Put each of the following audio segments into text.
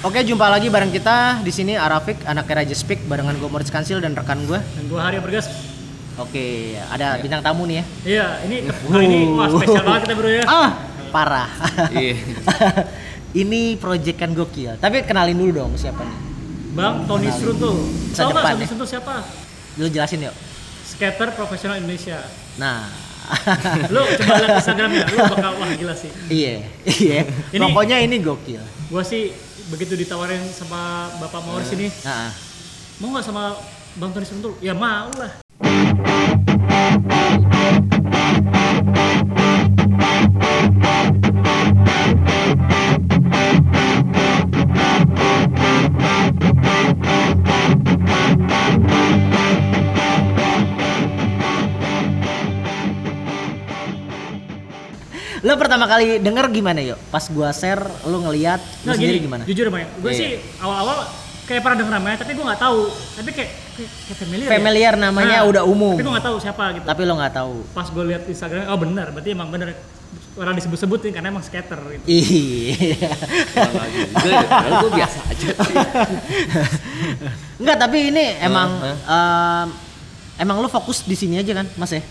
Oke, jumpa lagi bareng kita di sini Arafik, anak Raja Speak barengan gue Moritz Kansil dan rekan gue. Dan dua hari bergas. Oke, ada bintang tamu nih ya. Iya, ini hari ini wah spesial banget kita bro ya. Ah, parah. Iya. ini proyekan gokil. Tapi kenalin dulu dong siapa nih? Bang Tony Sruntul. Masa depan Tony ya? Sruntul siapa? Lu jelasin yuk. Skater profesional Indonesia. Nah, Lu coba lihat Instagramnya, lu bakal wah gila sih. iya, iya. Ini- Pokoknya ini gokil. Gua sih begitu ditawarin sama Bapak Mauris ini, Nah, mau nggak sama Bang Tony Sruntul? Ya mau lah. Lu pertama kali denger gimana yuk? Pas gua share, lu ngeliat, Nah sendiri gini, gimana? jujur Bang, gue Iya. sih awal-awal kayak pernah denger namanya, tapi gue nggak tahu. Tapi kayak kayak, kayak familiar. ya. Familiar namanya Nah, udah umum. Tapi gue nggak tahu siapa gitu. Tapi lu nggak tahu. Pas gue lihat Instagramnya, oh benar, berarti emang bener orang disebut-sebut nih karena emang skater gitu. Iya. Juga, ya. Gue biasa aja. Enggak, tapi ini emang emang lu fokus di sini aja kan, Mas ya?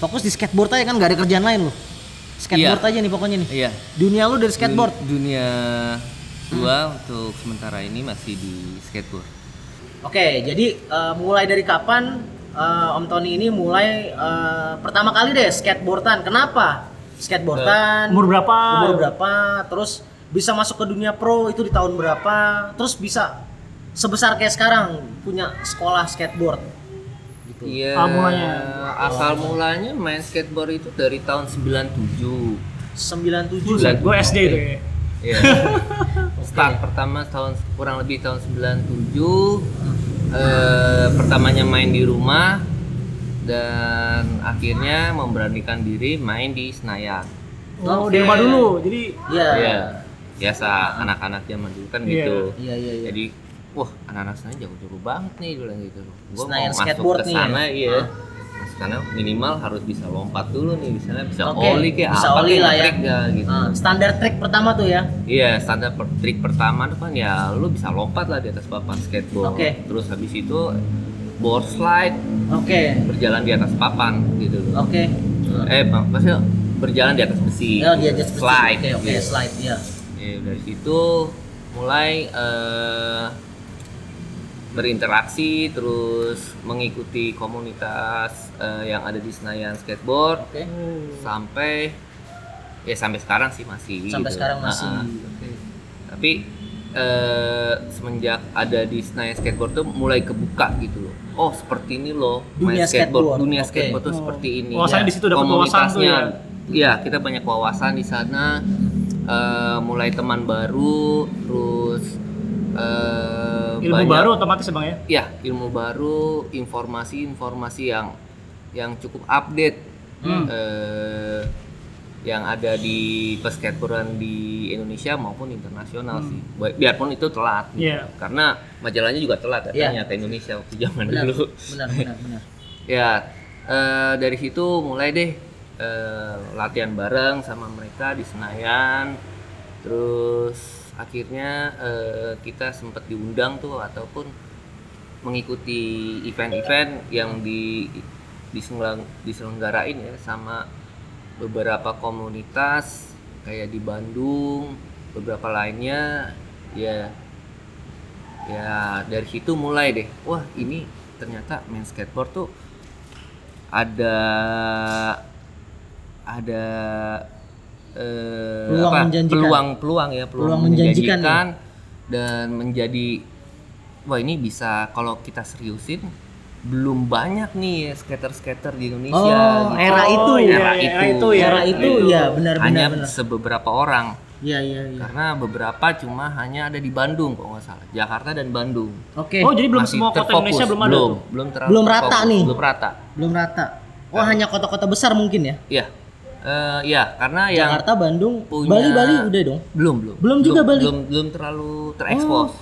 Fokus di skateboard aja kan, gak ada kerjaan lain lu. Skateboard Iya. aja nih pokoknya nih. Iya. Dunia lu dari skateboard. Dun- Dunia gua untuk sementara ini masih di skateboard. Oke, jadi eh, mulai dari kapan eh, Om Tony ini mulai eh, pertama kali deh skateboardan? Kenapa? Skateboardan. Umur berapa? Umur berapa? Terus bisa masuk ke dunia pro itu di tahun berapa? Terus bisa sebesar kayak sekarang punya sekolah skateboard. Gitu. Iya. Ah, mulanya. Asal mulanya main skateboard itu dari tahun 97. 97. Bulan. Gue SD itu ya. Iya. Start pertama tahun kurang lebih tahun 97. Eh, pertamanya main di rumah dan akhirnya memberanikan diri main di Senayan. Oh, Oke. di rumah dulu. Jadi Iya. Iya. Biasa anak-anak zaman dulu kan Iya. gitu. Iya, iya, iya. Jadi, wah anak-anak Senayan jago-jago banget nih bilang gitu. Gua Senayan mau masuk skateboard ke nih ya? sana iya. Masuk sana minimal harus bisa lompat dulu nih, misalnya bisa Oke, oli kayak bisa apa oli lah ya. trik ya gitu. Ah, standar trik pertama tuh ya. Iya, standar per, trik pertama tuh kan ya lu bisa lompat lah di atas papan skateboard. Oke. Terus habis itu board slide Oke. berjalan di atas papan gitu loh. Oke. Eh, mak- maksudnya berjalan di atas besi. Ya, dia just slide. Oke, oke, gitu. slide ya. Ya, dari situ mulai eh, berinteraksi terus mengikuti komunitas eh, yang ada di Senayan skateboard Oke. sampai ya sampai sekarang sih masih Sampai gitu. sekarang masih. Ah, ah. Oke. tapi eh, semenjak ada di Senayan skateboard tuh mulai kebuka gitu loh oh seperti ini loh main Dunia skateboard. dunia Oke. skateboard tuh Oh. seperti ini Wawasannya Ya, di situ dapat wawasan tuh komunitasnya ya. Iya, kita banyak wawasan di sana. Eh, mulai teman baru, terus ilmu banyak- baru otomatis ya bang ya. Ya, ilmu baru, informasi-informasi yang yang cukup update. Hmm. eh, yang ada di peskateboardan di Indonesia maupun internasional sih. Bi- Biarpun itu telat. gitu. Hmm. Iya. Karena majalahnya juga telat datangnya Iya. ke Indonesia waktu zaman Benar. dulu. Benar, benar, benar. Ya, eh, dari situ mulai deh eh, latihan bareng sama mereka di Senayan. Terus akhirnya eh, kita sempat diundang tuh ataupun mengikuti event-event yang di diselenggarain ya sama beberapa komunitas kayak di Bandung, beberapa lainnya. Ya ya dari situ mulai deh. Wah ini ternyata main skateboard tuh ada ada eh, Peluang apa, menjanjikan. peluang peluang ya peluang, Peluang menjanjikan menjanjikan dan menjadi wah ini bisa kalau kita seriusin belum banyak nih skater-skater di Indonesia Oh, gitu. era itu. iya, era era itu itu ya. Era itu ya, benar, benar, hanya benar. sebeberapa orang Iya, iya, iya. karena beberapa cuma hanya ada di Bandung kalau nggak salah Jakarta dan Bandung Oke. Oh jadi belum Masih semua kota terfokus. Indonesia belum ada belum tuh. belum terlalu Belum rata terfokus. nih. belum rata Belum rata. Oh, hanya kota-kota besar mungkin ya? Iya Eh, ya karena yang Jakarta, Bandung, punya- Bali, Bali udah dong. belum belum Belum juga Bali? belum belum terlalu terekspos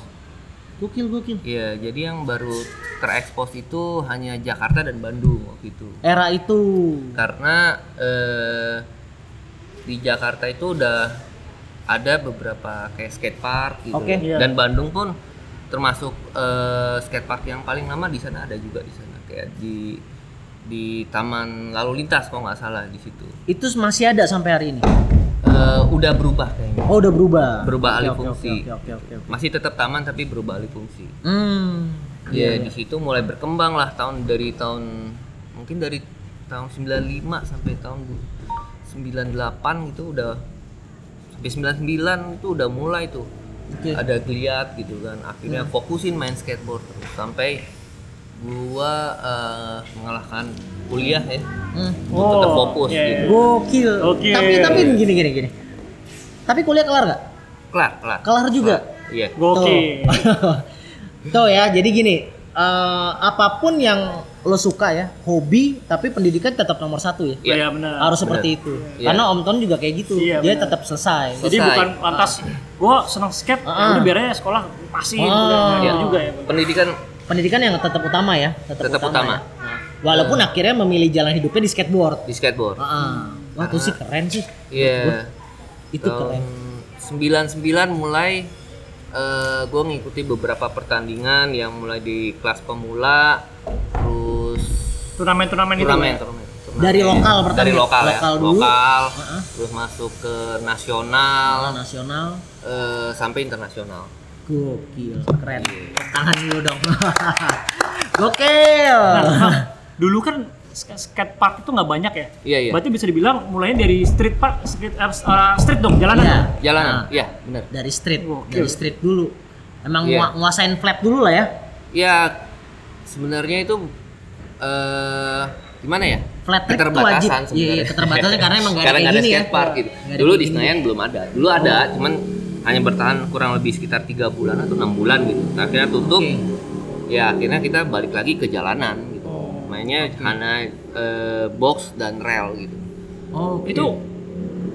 Gokil, gokil. Iya, jadi yang baru terekspos itu hanya Jakarta dan Bandung waktu itu. Era itu. Karena eh, di Jakarta itu udah ada beberapa kayak skatepark gitu. Oke. Iya. Dan Bandung pun termasuk eh, skatepark yang paling lama di sana ada juga di sana kayak di di Taman Lalu Lintas kalau nggak salah di situ. Itu masih ada sampai hari ini. Eh, udah berubah kayaknya. Oh, udah berubah. Berubah alih fungsi. Oke, oke, oke, oke. Masih tetap taman tapi berubah alih fungsi. Hmm. Ya di situ mulai berkembang lah tahun dari tahun mungkin dari tahun 95 sampai tahun 98 gitu udah sampai 99 itu udah mulai tuh Oke. ada geliat gitu kan akhirnya fokusin main skateboard terus sampai gua eh, mengalahkan kuliah ya Hmm. Gua tetap Oh, fokus iya, iya. gitu Gokil. Oke. Tapi tapi gini gini gini. Tapi kuliah kelar nggak? kelar kelar Kelar juga. iya Gokil. Tuh. Tuh ya, jadi gini, eh, apa pun yang lo suka ya, hobi, tapi pendidikan tetap nomor satu ya. Iya. Iya benar. Harus seperti itu. Iya. Karena Om Ton juga kayak gitu. Iya, Dia tetap selesai. Jadi Selesai. bukan lantas gua senang skate, ya Ah. udah biar aja sekolah pasin Ah. udah gitu Iya. juga ya. pendidikan Pendidikan yang tetap utama ya, tetap, Tetap utama. ya. Nah, walaupun akhirnya memilih jalan hidupnya di skateboard. di skateboard Ah, Wah, itu sih keren sih. iya Itu keren. 99 mulai eh gue ngikuti beberapa pertandingan yang mulai di kelas pemula terus Turnamen-turnamen itu. turnamen, ya? turnamen, turnamen. Dari lokal pertama. dari lokal, Lokal ya dulu. lokal Heeh. terus masuk ke nasional nasional. eh, sampai internasional Gokil, keren. Tangan dulu dong. Gokil. Nah, dulu kan sk- skate park itu nggak banyak ya. iya iya Berarti bisa dibilang mulainya dari street park, street, eh, uh, street dong, jalanan. Iya. dong? jalanan Nah, iya benar dari street, Gokil. dari street dulu. Emang Iya. ngua- nguasain flat dulu lah ya. ya sebenarnya itu eh gimana ya Flat track tuh keterbatasan wajib. Iya, sebenarnya iya, keterbatasan karena emang nggak ada nggak ada gini ya. skatepark gitu dulu di. Senayan belum ada dulu ada cuman hanya bertahan kurang lebih sekitar tiga bulan atau enam bulan gitu Nah, akhirnya tutup Oke. ya akhirnya kita balik lagi ke jalanan gitu Oh, mainnya hanya eh, box dan rel gitu Oh, Itu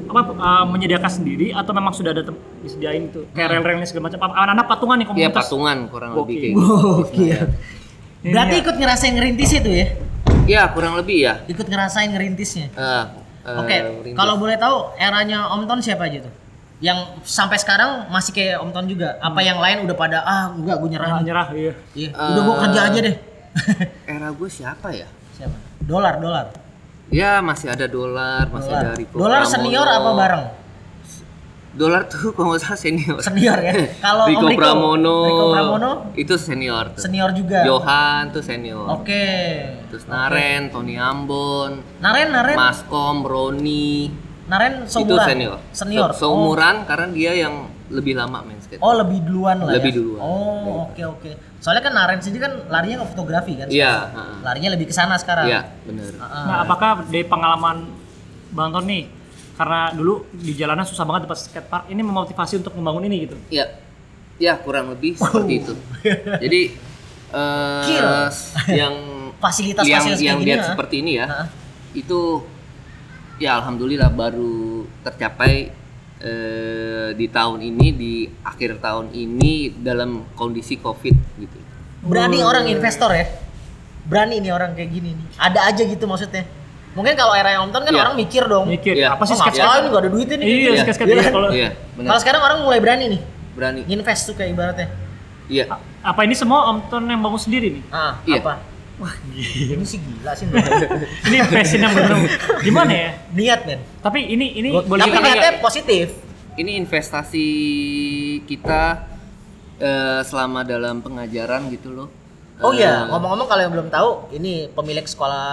apa uh, menyediakan sendiri atau memang sudah ada disediain itu kayak rel-relnya segala macam. Apa Anak-anak patungan nih Iya komunitas. patungan kurang Oke. lebih kayak gitu Gokil. Senayan. Ini Berarti ya. ikut ngerasain ngerintis itu ya? ya kurang lebih ya Ikut ngerasain ngerintisnya. Eh, eh, Oke, rintis. kalau boleh tahu eranya Om Ton siapa aja tuh? Yang sampai sekarang masih kayak Om Ton juga? Apa yang lain udah pada ah enggak gue nyerah Ah, nih. nyerah iya. Iya, udah gue kerja aja deh. era gue siapa ya siapa? Dolar, dolar. ya masih ada dolar masih Dolar. ada Rico Dolar senior apa bareng? dolar tuh kalau nggak salah senior Senior ya. Kalau Rico Rico, Pramono, Rico Pramono itu senior tuh. senior juga. Johan tuh senior. Oke. Terus Naren, Tony Ambon, Naren, Naren. Maskom, Roni, Naren itu seumuran. senior. Senior. Se- Seumuran karena dia yang lebih lama main skate. Oh, oh, lebih duluan lah Lebih ya. duluan. Oh, oke oke. Soalnya kan Naren sendiri kan larinya ke fotografi kan. Iya, heeh. Larinya lebih ke sana sekarang. Iya. Heeh. Nah, apakah dari pengalaman Bang Ton nih karena dulu di jalanan susah banget dapat skate park, ini memotivasi untuk membangun ini gitu. Iya. Ya, kurang lebih seperti itu. Jadi eh Kill. yang Fasilitas-fasilitas yang, yang lihat ha? seperti ini ya. Heeh. Itu ya alhamdulillah baru tercapai eh, di tahun ini di akhir tahun ini dalam kondisi Covid gitu. Berani orang investor ya. Berani nih orang kayak gini nih. Ada aja gitu maksudnya. Mungkin kalau era yang Om Ton kan Iya. orang mikir dong. Mikir, Iya. apa sih Oh, skate? gak ada duitnya nih. Iya, Iya. skate skate Iya kan? kalau Iya. Kalau sekarang orang mulai berani nih. Berani. Invest tuh kayak ibaratnya. Iya. apa ini semua Om Ton yang bangun sendiri nih? Ah, Iya. apa? Wah, ini sih gila sih. Ini passion yang benar gimana ya? Niat, men. Tapi ini ini Gua- boleh Tapi niatnya positif. Ini investasi kita eh, selama dalam pengajaran gitu loh. Oh iya, ngomong-ngomong kalau yang belum tahu, ini pemilik sekolah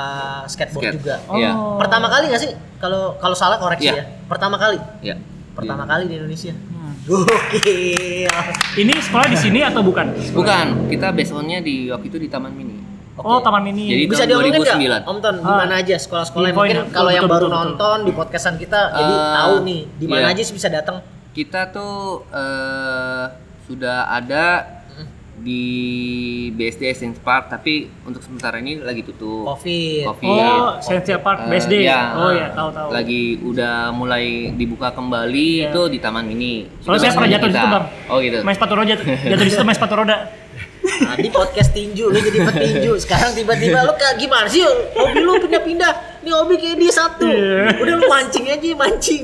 skateboard skate. juga. Iya. Oh. Pertama kali nggak sih? Kalau kalau salah koreksi Iya. ya. Pertama kali. Ya. Pertama kali di Indonesia. Hmm. Gokil. Ini sekolah di sini atau bukan? Bukan, kita based on-nya di waktu itu di Taman Mini. Oh, Taman Mini. Jadi Bisa diomongin nggak, 2009. Om Ton, di Ah. mana aja sekolah-sekolah yang mungkin ya. kalau Betul, yang betul, baru betul, nonton di podcastan kita, jadi Eh, tahu nih di mana iya. aja sih bisa datang. Kita tuh eh, sudah ada di BSD Essence Park, tapi untuk sementara ini lagi tutup. Covid. Covid. Oh, Sensia Park Eh, BSD. iya. Oh ya, tahu tahu. Lagi udah mulai dibuka kembali Iya. itu di Taman Mini. Soalnya saya pernah jatuh di situ, Bang. Oh gitu. Main sepatu roda, jatuh di situ main sepatu roda. Nah, di podcast tinju lu jadi petinju. Sekarang tiba-tiba lu kayak gimana sih? Hobi lu pindah-pindah. Ini hobi kayak dia satu. Iya. Udah lu mancing aja, mancing.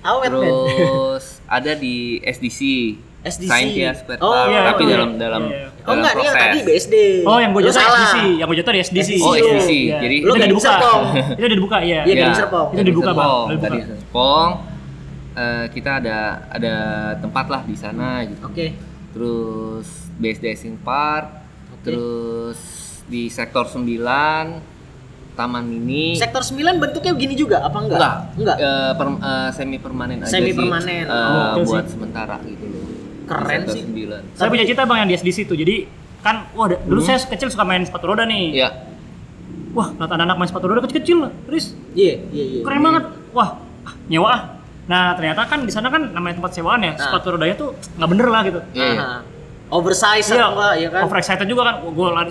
Awet. Terus ada di SDC. SDC. Scientia Square Oh, Park, iya, tapi iya. dalam dalam Iya, iya. Oh dalam enggak, dia proses. tadi BSD. Oh, yang gue jatuh. SDC, yang gue jatuh di SDC. SDC. Oh, SDC. Iya. Jadi itu nggak udah di dibuka. Itu udah dibuka, iya. Iya, di Ya, Serpong. Itu dibuka, Bang. Tadi dibuka. Serpong. eh, kita ada ada tempat lah di sana gitu. Oke. Terus BSD Sing Park, Oke. terus di sektor 9 Taman Mini. Sektor 9 bentuknya begini juga apa enggak? Enggak, Enggak. eh, per- eh, semi permanen aja Semi sih. permanen. Eh, Oh, oke buat sih. sementara gitu loh. Keren sih. 9. Saya punya cerita bang yang di SDC itu. Jadi kan, wah dulu saya kecil suka main sepatu roda nih. Iya. Wah, lihat anak-anak main sepatu roda kecil-kecil lah, Riz. Iya, iya, iya. Keren banget. Wah, ah, nyewa ah. Nah, ternyata kan di sana kan namanya tempat sewaan ya. Nah. Sepatu rodanya tuh nggak bener lah gitu. Iya, iya. Aha. Oversize Iya, atau enggak ya kan? overexcited juga kan. Gue lari,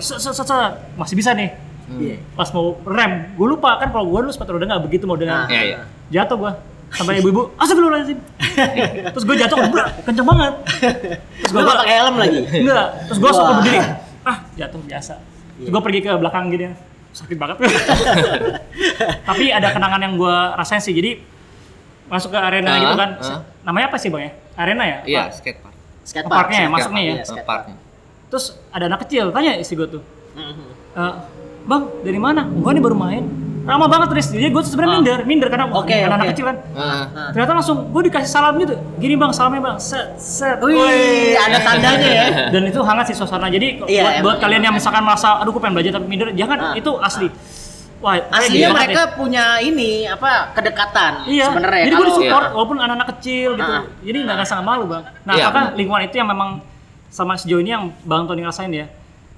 masih bisa nih. Iya. Pas mau rem, gue lupa kan kalau gue dulu sepatu roda nggak begitu modelnya. Nah. Iya, iya. Jatuh gue. Sampai ibu-ibu, astagfirullahaladzim. Terus gue jatuh, brak, kenceng banget. Terus Lu nggak pakai helm lagi? Enggak, terus gue langsung Wah. berdiri. Ah, jatuh biasa. Terus gue pergi ke belakang gini. Sakit banget. Tapi ada kenangan yang gue rasain sih. Jadi masuk ke arena Ah, gitu kan. ah. Namanya apa sih bang ya? Arena ya? Iya, Apa? Skate park. Skate parknya ya, skate masuk nih ya? Skate parknya. Terus ada anak kecil, tanya istri gue tuh. "Eh, bang, dari mana? Gue nih baru main. Ramah banget Riz. Jadi gue tuh sebenarnya Ah. minder, minder karena wah, Oke, anak-anak oke. kecil kan. Ah, Nah. Ternyata langsung gue dikasih salam gitu. Gini bang, salamnya bang. Set, set. Wih, ada tandanya ya. Dan itu hangat sih suasana. Jadi Iya, buat, buat emang, kalian yang misalkan merasa, aduh gue pengen belajar tapi minder, jangan. Ah, itu asli. Wah, Aslinya banget mereka deh. punya ini apa kedekatan Iya, sebenarnya jadi gue disupport Iya. walaupun anak-anak kecil gitu. Ah. Jadi nggak ngerasa malu bang. Nah, Iya, apakah lingkungan itu yang memang sama sejauh ini yang bang Tony rasain ya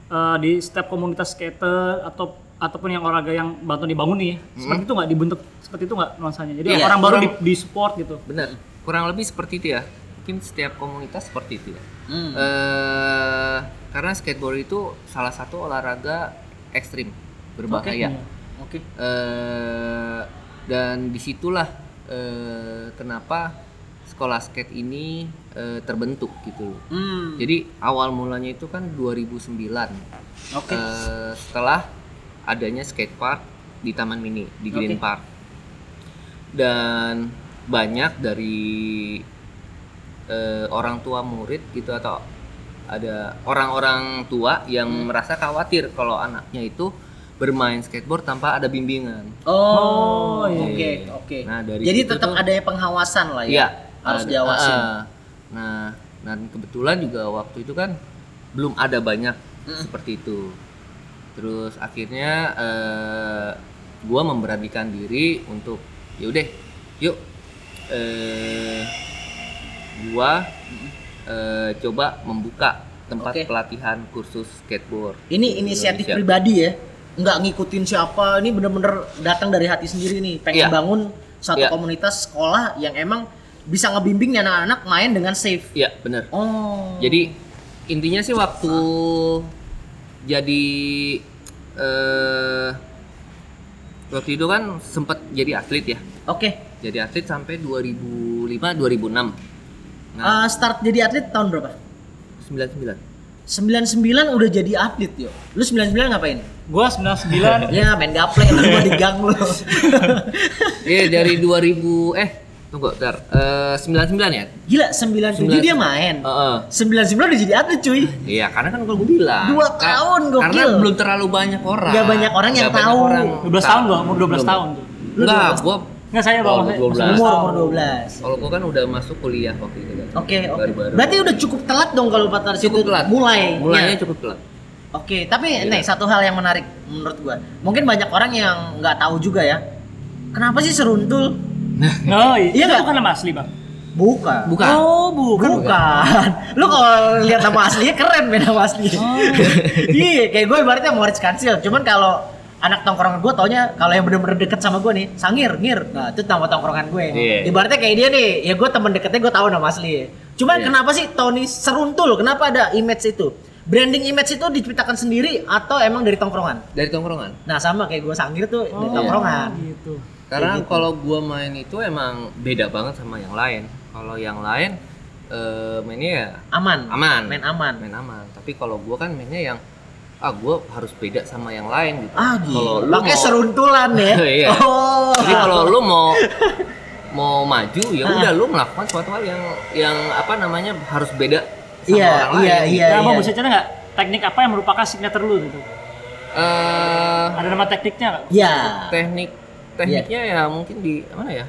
Eh, di setiap komunitas skater atau ataupun yang olahraga yang bang Tony bangun nih, seperti itu nggak dibentuk seperti itu nggak nuansanya. Jadi Iya, orang baru di, di support gitu. benar. Kurang lebih seperti itu ya. Mungkin setiap komunitas seperti itu ya. Hmm. Eh, karena skateboard itu salah satu olahraga ekstrim berbahaya. Oke. Eh, dan di situlah eh, kenapa sekolah skate ini eh, terbentuk gitu loh. Hmm. Jadi awal mulanya itu kan 2009. Oke. Eh, setelah adanya skate park di Taman Mini di Green Oke. Park. Dan banyak dari eh, orang tua murid gitu atau ada orang-orang tua yang Hmm. merasa khawatir kalau anaknya itu bermain skateboard tanpa ada bimbingan. Oh, Oh, iya. oke, oke. Nah, dari Jadi tetap tuh- ada pengawasan lah ya. Iya, Harus ada- diawasin. ah. nah, dan kebetulan juga waktu itu kan belum ada banyak Mm. seperti itu. Terus akhirnya eh, gua memberanikan diri untuk yaudah, yuk eh, gua eh, coba membuka tempat Oke. pelatihan kursus skateboard. Ini inisiatif Indonesia. pribadi ya. Nggak ngikutin siapa, ini bener-bener datang dari hati sendiri nih. Pengen Iya. bangun satu Iya. komunitas sekolah yang emang bisa ngebimbing anak-anak main dengan safe. Iya, bener. Oh. Jadi intinya sih waktu jadi eh waktu itu kan sempat jadi atlet ya. Oke. Jadi atlet sampai 2005 2006. Nah, Eh, start jadi atlet tahun berapa? 99. 99 udah jadi atlet yo. Lu 99 ngapain? Gue 99 ya main gaple lu gua di gang lu. Iya dari 2000 eh tunggu bentar. Eh 99 ya? Gila 97 dia main. Heeh. 99 udah jadi atlet cuy. Iya, karena kan kalau gue bilang Dua Ka- tahun, gokil. Karena belum terlalu banyak orang. Nggak banyak orang yang Nggak banyak tahu. orang 12 tahun tahu. gua, umur 12 Belum. tahun tuh. Lu Enggak, 12. gua Enggak saya bang, Oh, maksudnya 12. masih Umur umur 12. kalau gua kan udah masuk kuliah waktu itu kan. Oke, oke. Berarti udah cukup telat dong kalau Pak Tarsi cukup itu telat. mulai. Mulainya Ya. cukup telat. Oke, tapi Iya. nih satu hal yang menarik menurut gua. Mungkin banyak orang yang nggak tahu juga ya. Kenapa sih seruntul? Oh, iya, Iya itu nggak? bukan nama asli bang. Bukan. Bukan. Oh, bukan. Bukan. Lu kalau lihat nama aslinya keren beda nama aslinya. Oh. iya, kayak gue ibaratnya Moritz Kansil. Cuman kalau anak tongkrongan gue taunya kalau yang bener-bener deket sama gue nih, Sangir, Ngir. Nah, itu nama tongkrongan gue. Iya. Ibaratnya kayak dia nih, ya gue temen deketnya gue tahu nama asli. Cuman Iya. kenapa sih Tony seruntul? Kenapa ada image itu? Branding image itu diciptakan sendiri atau emang dari tongkrongan? Dari tongkrongan. Nah sama kayak gue Sangir tuh dari Oh, tongkrongan. Gitu. Karena gitu. kalau gua main itu emang beda banget sama yang lain. Kalau yang lain eh, mainnya ya Aman. aman. Main aman. Main aman. Tapi kalau gua kan mainnya yang ah gua harus beda sama yang lain gitu. Ah Kalau gitu. lu Pakai mau- seruntulan ya. Iya. Oh. Jadi kalau lu mau mau maju ya Ah. udah lu melakukan suatu hal yang yang apa namanya harus beda sama Iya, orang lain. iya, gitu. iya. Nah, Bang bisa cerita nggak teknik apa yang merupakan signature lu gitu? Eh, Ada nama tekniknya nggak? Ya. teknik tekniknya ya mungkin di mana ya?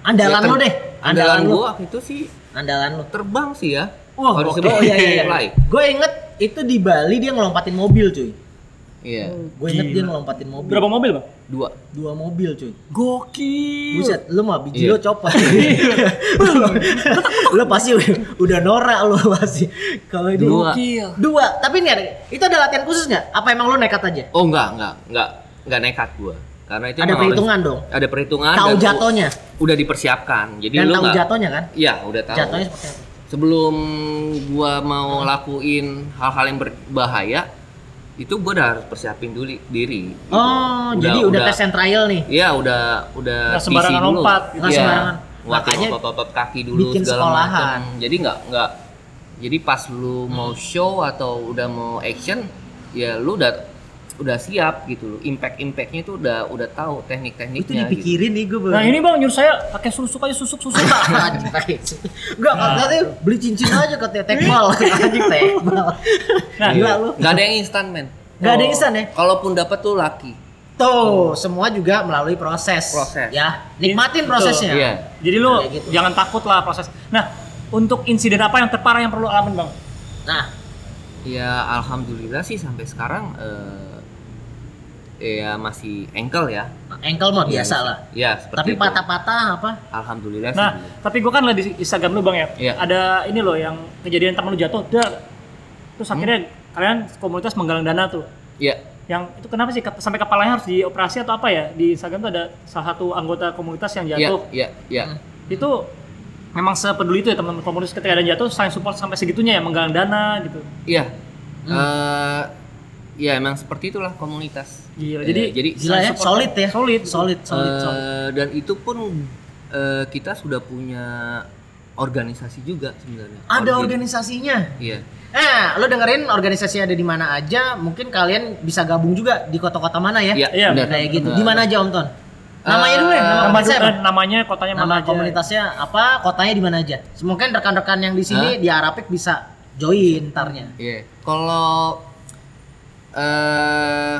Andalan Ya, ter- lu deh. Andalan lu. gua waktu itu sih Andalan lu. terbang sih ya. Wah, Harus oke. disebut Oh iya iya. iya. Gue inget itu di Bali dia ngelompatin mobil cuy. Iya, Gue inget dia ngelompatin mobil. Berapa mobil bang? dua. Dua mobil cuy. Gokil. Buset, lu mah biji Iya. lo copot. lu pasti udah, norak lu pasti. Kalau ini Dua. Dua. Tapi nih ada, itu ada latihan khusus nggak? Apa emang lu nekat aja? Oh enggak, enggak, enggak, enggak nekat gua. Karena itu Ada perhitungan harus- dong. Ada perhitungan. Tahu jatuhnya. Udah dipersiapkan. Jadi Dan lu tahu nggak- jatuhnya kan? Iya, udah tahu. Jatuhnya seperti apa? Sebelum gua mau lakuin hal-hal yang berbahaya, itu gua udah harus persiapin dulu diri. gitu. Oh, jadi udah, tes and trial nih. Iya, udah udah Nggak sembarangan dulu. lompat. Nggak Iya, sembarangan. Makanya otot-otot kaki dulu bikin segala sekolahan. macam. Jadi nggak nggak jadi pas lu mau show atau udah mau action, ya lu udah udah siap gitu loh. Impact impactnya itu udah udah tahu teknik-tekniknya. Itu gitu. dipikirin nih gue Nah ini bang nyuruh saya pakai susuk aja susuk susuk. Enggak, katanya beli cincin aja katanya tekbal. Anjing tekbal. Nah, Gila Iya. lu. Nggak ada yang instan men. Enggak ada Oh. instan ya? Kalaupun dapat tuh laki. Tuh, semua juga melalui proses. Proses. Ya, nikmatin Betul. prosesnya. Iya. Jadi lu Kayak gitu. jangan takut lah proses. Nah untuk insiden apa yang terparah yang perlu alamin bang? Nah, Ya alhamdulillah sih sampai sekarang eh, ya masih ankle ya. ankle mah biasa Iya, lah. Ya, seperti Tapi itu. patah-patah apa? Alhamdulillah Nah sih. tapi gua kan liat di Instagram lu bang ya. Iya. Ada ini loh yang kejadian temen lu jatuh. Dar. Terus akhirnya kalian komunitas menggalang dana tuh. Ya, Yang itu kenapa sih sampai kepalanya harus dioperasi atau apa ya? Di Instagram tuh ada salah satu anggota komunitas yang ya, jatuh. ya, ya. Hmm. Itu memang sepeduli itu ya teman-teman komunitas ketika ada yang jatuh saling support sampai segitunya ya menggalang dana gitu. Iya. Hmm. Eh, ya emang seperti itulah komunitas. Eh, Jadi jadi Gila ya, solid ya. Solid. Solid, solid, eh, solid. dan itu pun eh, kita sudah punya organisasi juga sebenarnya. Ada Organ- organisasinya. Iya. Nah, lo dengerin organisasi ada di mana aja, mungkin kalian bisa gabung juga di kota-kota mana ya? Iya, Iya, benar. Kayak gitu. Di mana aja Om Ton? Namanya dulu ya, nama, apa? eh, namanya kotanya Nama mana aja. komunitasnya apa? Kotanya di mana aja? Mungkin rekan-rekan yang di sini Hah? di Arapik bisa join ntarnya. Iya. Kalau eh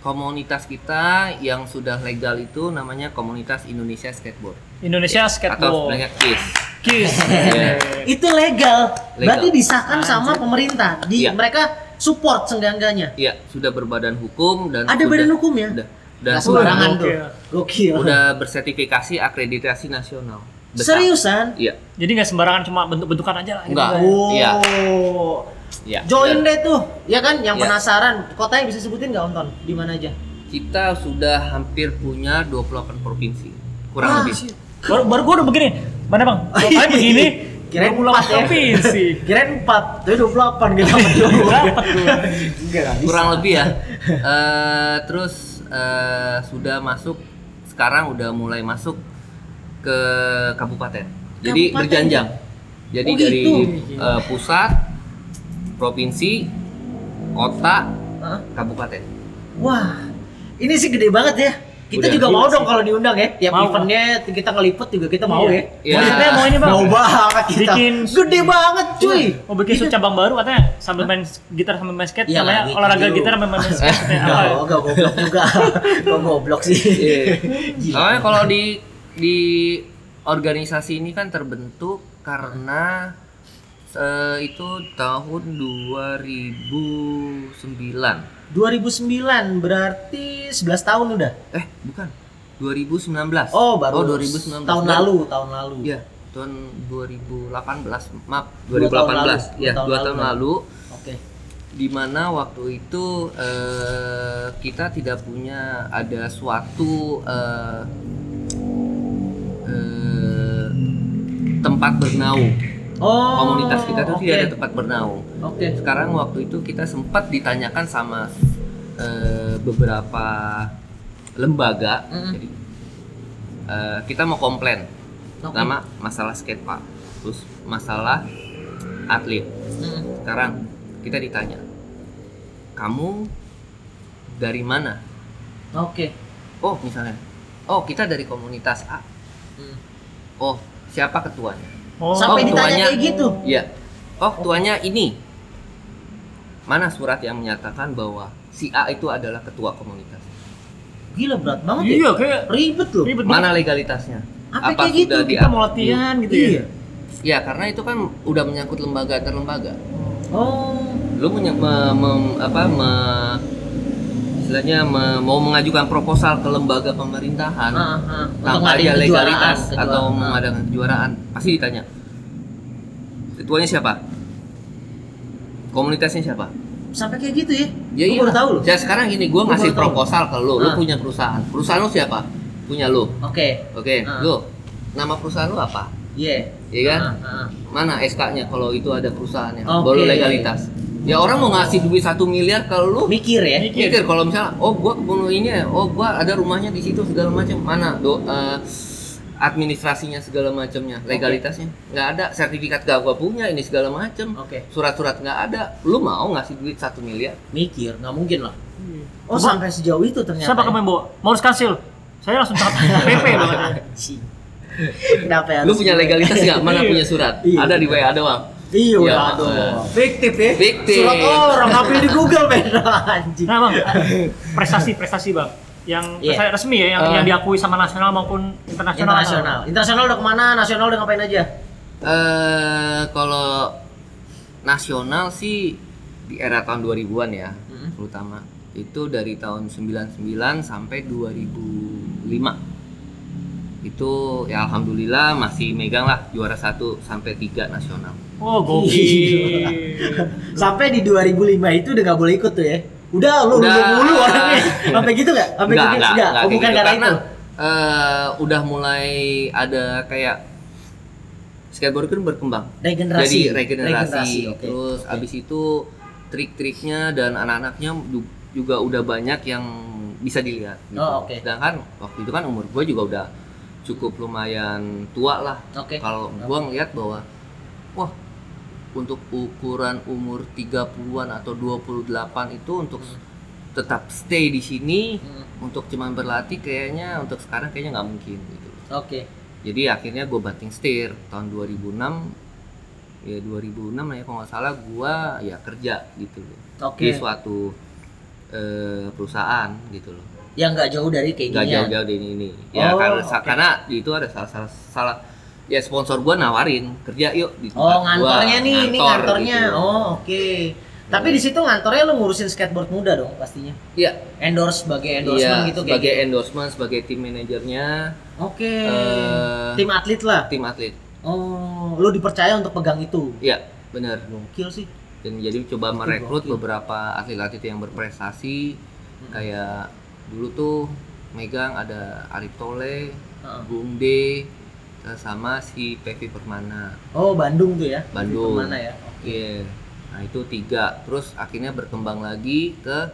komunitas kita yang sudah legal itu namanya Komunitas Indonesia Skateboard Indonesia atau Skateboard. sebenarnya KIS. Kiss. Iya. Itu legal. Legal. Berarti disahkan sama pemerintah. Di Iya. mereka support seenggak-enggaknya. Iya, sudah berbadan hukum dan Ada sudah- badan hukum ya? Udah. Dan Nggak sembarangan Gokil. tuh. Gokil. udah bersertifikasi akreditasi nasional. Besar. Seriusan? Iya. Jadi nggak sembarangan cuma bentuk-bentukan aja lah. gitu. Enggak. Oh. Iya. Iya. Join deh tuh. Ya kan yang Iya. penasaran. Kotanya bisa sebutin nggak Om Ton? Di mana aja? Kita sudah hampir punya 28 provinsi. Kurang Wah, lebih. Baru, baru gua udah begini. Mana bang? Kalau kalian begini, Kirain kira empat ya. provinsi. Kirain 4, tapi 28 gitu. Dapat tuh. Enggak, Kurang lebih ya. Eh, terus eh, sudah masuk sekarang udah mulai masuk ke kabupaten. Jadi Kabupaten? berjanjang. Jadi Oh, dari gitu. eh, pusat, provinsi, kota, Hah? kabupaten. Wah, ini sih gede banget ya. Kita Udah. juga mau dong kalau diundang ya. Tiap Mau. eventnya kita ngeliput juga kita mau Iya. ya. Iya. Maksudnya mau ini bang. Mau banget kita. Bikin- gede banget cuy. Mau bikin sub cabang baru katanya sambil main gitar sambil main skate Iya, namanya olahraga gitar sambil main skate katanya apa? Enggak, enggak goblok juga. Kok goblok sih. Iya. Soalnya kalau di di organisasi ini kan terbentuk karena eh, itu tahun 2009. 2009 berarti 11 tahun udah. Eh, bukan. 2019. Oh, baru Oh, 2019. tahun lalu, tahun lalu. Iya, tahun 2018. Maaf, Dua tahun lalu. 2018. Ya, Dua tahun dua lalu, tahun lalu. Oke. di mana waktu itu eh, kita tidak punya ada suatu eh, eh, tempat bernaung. Oh. Komunitas kita tuh oke. tidak ada tempat bernaung. Oke. Sekarang waktu itu kita sempat ditanyakan sama eh, beberapa lembaga, Mm-mm. jadi eh, kita mau komplain nama masalah skatepark, terus masalah atlet. Mm. Sekarang kita ditanya, kamu dari mana? Oke. Oh misalnya, oh kita dari komunitas A. Hmm. Oh, siapa ketuanya? Oh, Sampai oh, ditanya ketuanya. kayak gitu. Iya. Oh, ketuanya ini. Mana surat yang menyatakan bahwa si A itu adalah ketua komunitas? Gila berat banget ya. iya kayak Ribet loh. ribet Mana legalitasnya? Apa kayak gitu? di kita mau latihan gitu ya. Iya. Ya, karena itu kan udah menyangkut lembaga antar lembaga. Oh. Lu punya me- mem- apa me- istilahnya me- mau mengajukan proposal ke lembaga pemerintahan Ah, ah. Untuk tanpa ada legalitas kejuaraan, atau kejuaraan. mengadakan kejuaraan pasti ditanya ketuanya siapa komunitasnya siapa Sampai kayak gitu ya? ya iya baru tahu loh. ya sekarang gini gue ngasih tahu. proposal ke lu lu Ah. punya perusahaan perusahaan lu siapa punya lu Oke. oke Ah. lu nama perusahaan lu apa Iya. Iya kan? Ah, ah. mana SK-nya kalau itu ada perusahaannya Oke. baru legalitas ya orang mau ngasih duit satu miliar kalau lu Mikir ya. Mikir. mikir kalau misalnya oh gua kebun ini ya oh gua ada rumahnya di situ segala macam mana do eh, administrasinya segala macamnya legalitasnya nggak ada sertifikat gak gua punya ini segala macam Oke. surat-surat nggak ada lu mau ngasih duit satu miliar Mikir, nggak mungkin lah. Oh, Coba- sampai sejauh itu ternyata. Siapa ya? kamu yang bawa? Mau kansil. Saya langsung catat PP. Anjing. Kenapa ya? lu punya legalitas nggak mana punya surat Iya. ada di WA doang Iya, Ya, aduh. Fiktif ya. Fiktif. Surat orang ngambil di Google beda anjing. Nah bang, prestasi prestasi bang, yang prestasi resmi ya, yang, Eh. yang diakui sama nasional maupun internasional. Internasional. Internasional udah ke mana? Nasional udah ngapain aja? eh kalau nasional sih di era tahun 2000-an ya Mm-mm. terutama itu dari tahun 99 sampai 2005 itu ya alhamdulillah masih megang lah juara 1 sampai 3 nasional Oh gokil. Sampai di 2005 itu udah nggak boleh ikut tuh ya. Udah lu Udah. lu mulu orangnya. Sampai gitu nggak? Sampai gitu enggak, enggak. enggak Oh, bukan gitu. karena karena itu. eh, udah mulai ada kayak skateboard kan berkembang Regenerasi. jadi regenerasi, oke. terus abis itu trik-triknya dan anak-anaknya ju- juga udah banyak yang bisa dilihat gitu. Oh, oke. sedangkan waktu itu kan umur gue juga udah cukup lumayan tua lah Oke. kalau gue ngeliat bahwa wah untuk ukuran umur 30-an atau 28 itu untuk tetap stay di sini Hmm. untuk cuman berlatih kayaknya untuk sekarang kayaknya nggak mungkin gitu Oke. jadi akhirnya gue banting setir tahun 2006 ya 2006 lah ya kalau nggak salah gue ya kerja gitu loh Oke. di suatu eh, perusahaan gitu loh Yang nggak jauh dari kayak nggak gini. jauh-jauh dari ini ya Oh, karena oke. karena di itu ada salah salah, salah ya sponsor gue nawarin kerja yuk di Oh, tempat gua. ngantornya nih, ini Ngantor ngantornya. gitu. Oh, oke. Tapi di situ ngantornya lu ngurusin skateboard muda dong pastinya. Iya, Endorse sebagai endorsement iya, gitu kayak sebagai gitu. endorsement sebagai tim manajernya Oke. eh, Tim atlet lah. tim atlet Oh, lu dipercaya untuk pegang itu. iya benar Gokil sih. dan jadi coba merekrut beberapa atlet-atlet yang berprestasi kayak dulu tuh megang ada Arif Tole, Heeh. Bung D, sama si Pevi Permana, Oh, Bandung tuh ya. Bandung. Mana ya? Iya. Nah itu tiga. Terus akhirnya berkembang lagi ke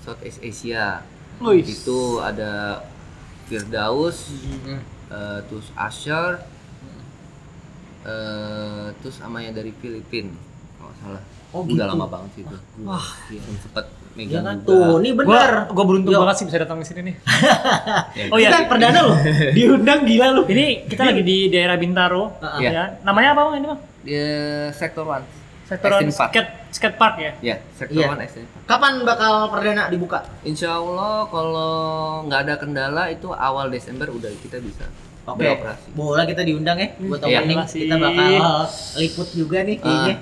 Southeast Asia. Wih. Itu ada Firdaus, Hmm. eh, terus Asher, eh, terus sama yang dari Filipina, kalau nggak salah. Oh, Udah gitu. lama banget sih itu. Wah. Iya, sempet Iya megang kan tuh, ini Gua, bener. gua beruntung Yo. banget sih bisa datang ke sini nih. Ya, Oh iya. Kita perdana loh. Diundang gila lu. Ini kita lagi di daerah Bintaro. Heeh. Iya. Ya. Namanya apa bang ini bang? Dia sektor one. Extreme Park. skate skate park ya. Ya, sektor Iya. one Extreme Park. Kapan bakal perdana dibuka? Insya Allah kalau nggak ada kendala itu awal Desember udah kita bisa Oke. beroperasi. Boleh kita diundang ya buat Iya. opening. Makasih. Kita bakal liput juga nih kayaknya.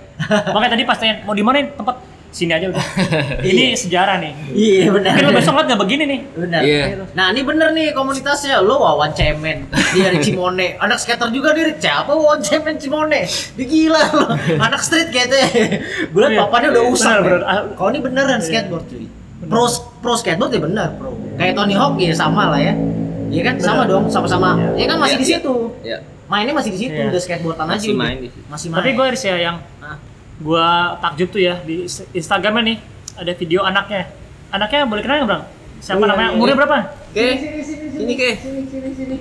Makanya tadi pas tanya mau di mana nih tempat sini aja udah. ini sejarah nih. Iya benar. Mungkin lo besok liat nggak begini nih. Benar. Iya. Nah, ini bener nih komunitasnya. Lo Wawan Cemen, dia dari Cimone. Anak skater juga dia dari siapa Wawan Cemen Cimone. Dia gila lo. Anak street kayaknya. Gue liat Iya. papannya udah Iya, usang. benar, men. benar. Ah, Kalau ini beneran skateboard cuy. Pro pro skateboard ya bener, pro. Kayak Tony Hawk ya sama lah ya. Iya kan? Sama Benar. dong, sama-sama. Iya. Iya kan masih Iya, di iya. situ. Ya, Mainnya masih di situ, Iya. udah skateboardan aja. masih main di situ. Masih main. Tapi gue harus ya yang gue takjub tuh ya di Instagramnya nih ada video anaknya. Anaknya boleh kenal nggak bang? Siapa Oh, iya, namanya? iya, Umurnya iya. berapa? Oke, sini ke. sini sini sini.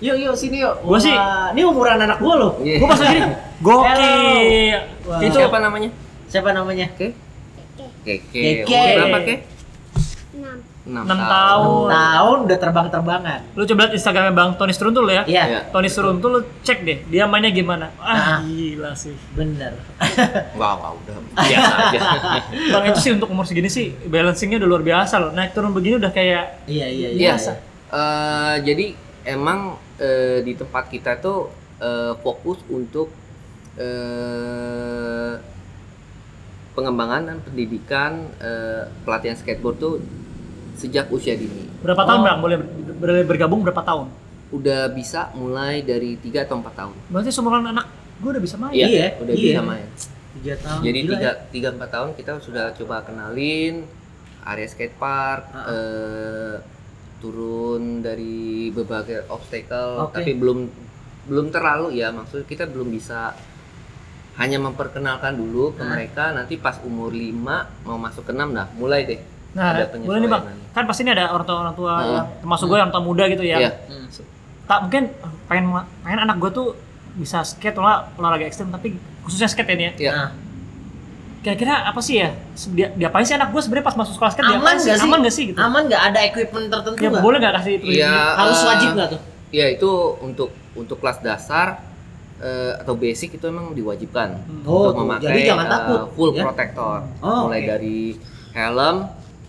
Yuk yuk sini yuk. Gua sih- ini umuran anak gua loh. Iya. Gue pas lagi gokil. Wah. Itu siapa namanya? Siapa namanya? Oke. Keke. Keke. Umur berapa, Ke? Enam enam 6 tahun. tahun. Tahun udah terbang-terbangan. Lu coba lihat Instagramnya Bang Tony Seruntul ya. Iya, Iya. Tony Seruntul lu cek deh, dia mainnya gimana. Ah, Nah. gila sih. bener. Wah, wah, udah biasa aja. Bang itu sih untuk umur segini sih balancingnya udah luar biasa loh. Naik turun begini udah kayak Iya, iya, iya. Iya. Biasa. Eh, jadi emang eh, di tempat kita tuh eh, fokus untuk eh, pengembangan dan pendidikan eh, pelatihan skateboard tuh sejak usia dini. berapa tahun Oh. Bang boleh boleh bergabung berapa tahun? Udah bisa mulai dari 3 atau 4 tahun. Berarti seumuran anak gue udah bisa main. Iya, udah iya. bisa main. Tiga tahun. Jadi tiga ya. tiga empat tahun kita sudah coba kenalin area skatepark, Ah. eh, turun dari berbagai obstacle, Oke. tapi belum belum terlalu ya maksudnya kita belum bisa hanya memperkenalkan dulu ke Ah. mereka nanti pas umur 5 mau masuk ke 6 dah mulai deh Nah, boleh nih bang. Kan pasti ini ada orang tua orang tua Heeh. yang termasuk gue yang tua muda gitu ya. Iya. Hmm. Tak mungkin pengen pengen anak gue tuh bisa skate olah olahraga ekstrem tapi khususnya skate ini ya. Iya. Nah, Kira-kira apa sih ya? Dia, diapain sih anak gue sebenarnya pas masuk sekolah skate? aman nggak sih? Aman gak sih gitu? Aman nggak ada equipment tertentu Ya boleh nggak kasih itu? Iya. Harus eh, wajib nggak tuh? Ya itu untuk untuk kelas dasar eh, atau basic itu emang diwajibkan Oh, untuk tuh. memakai Jadi jangan eh, takut, full ya? protector Oh, mulai oke. dari helm,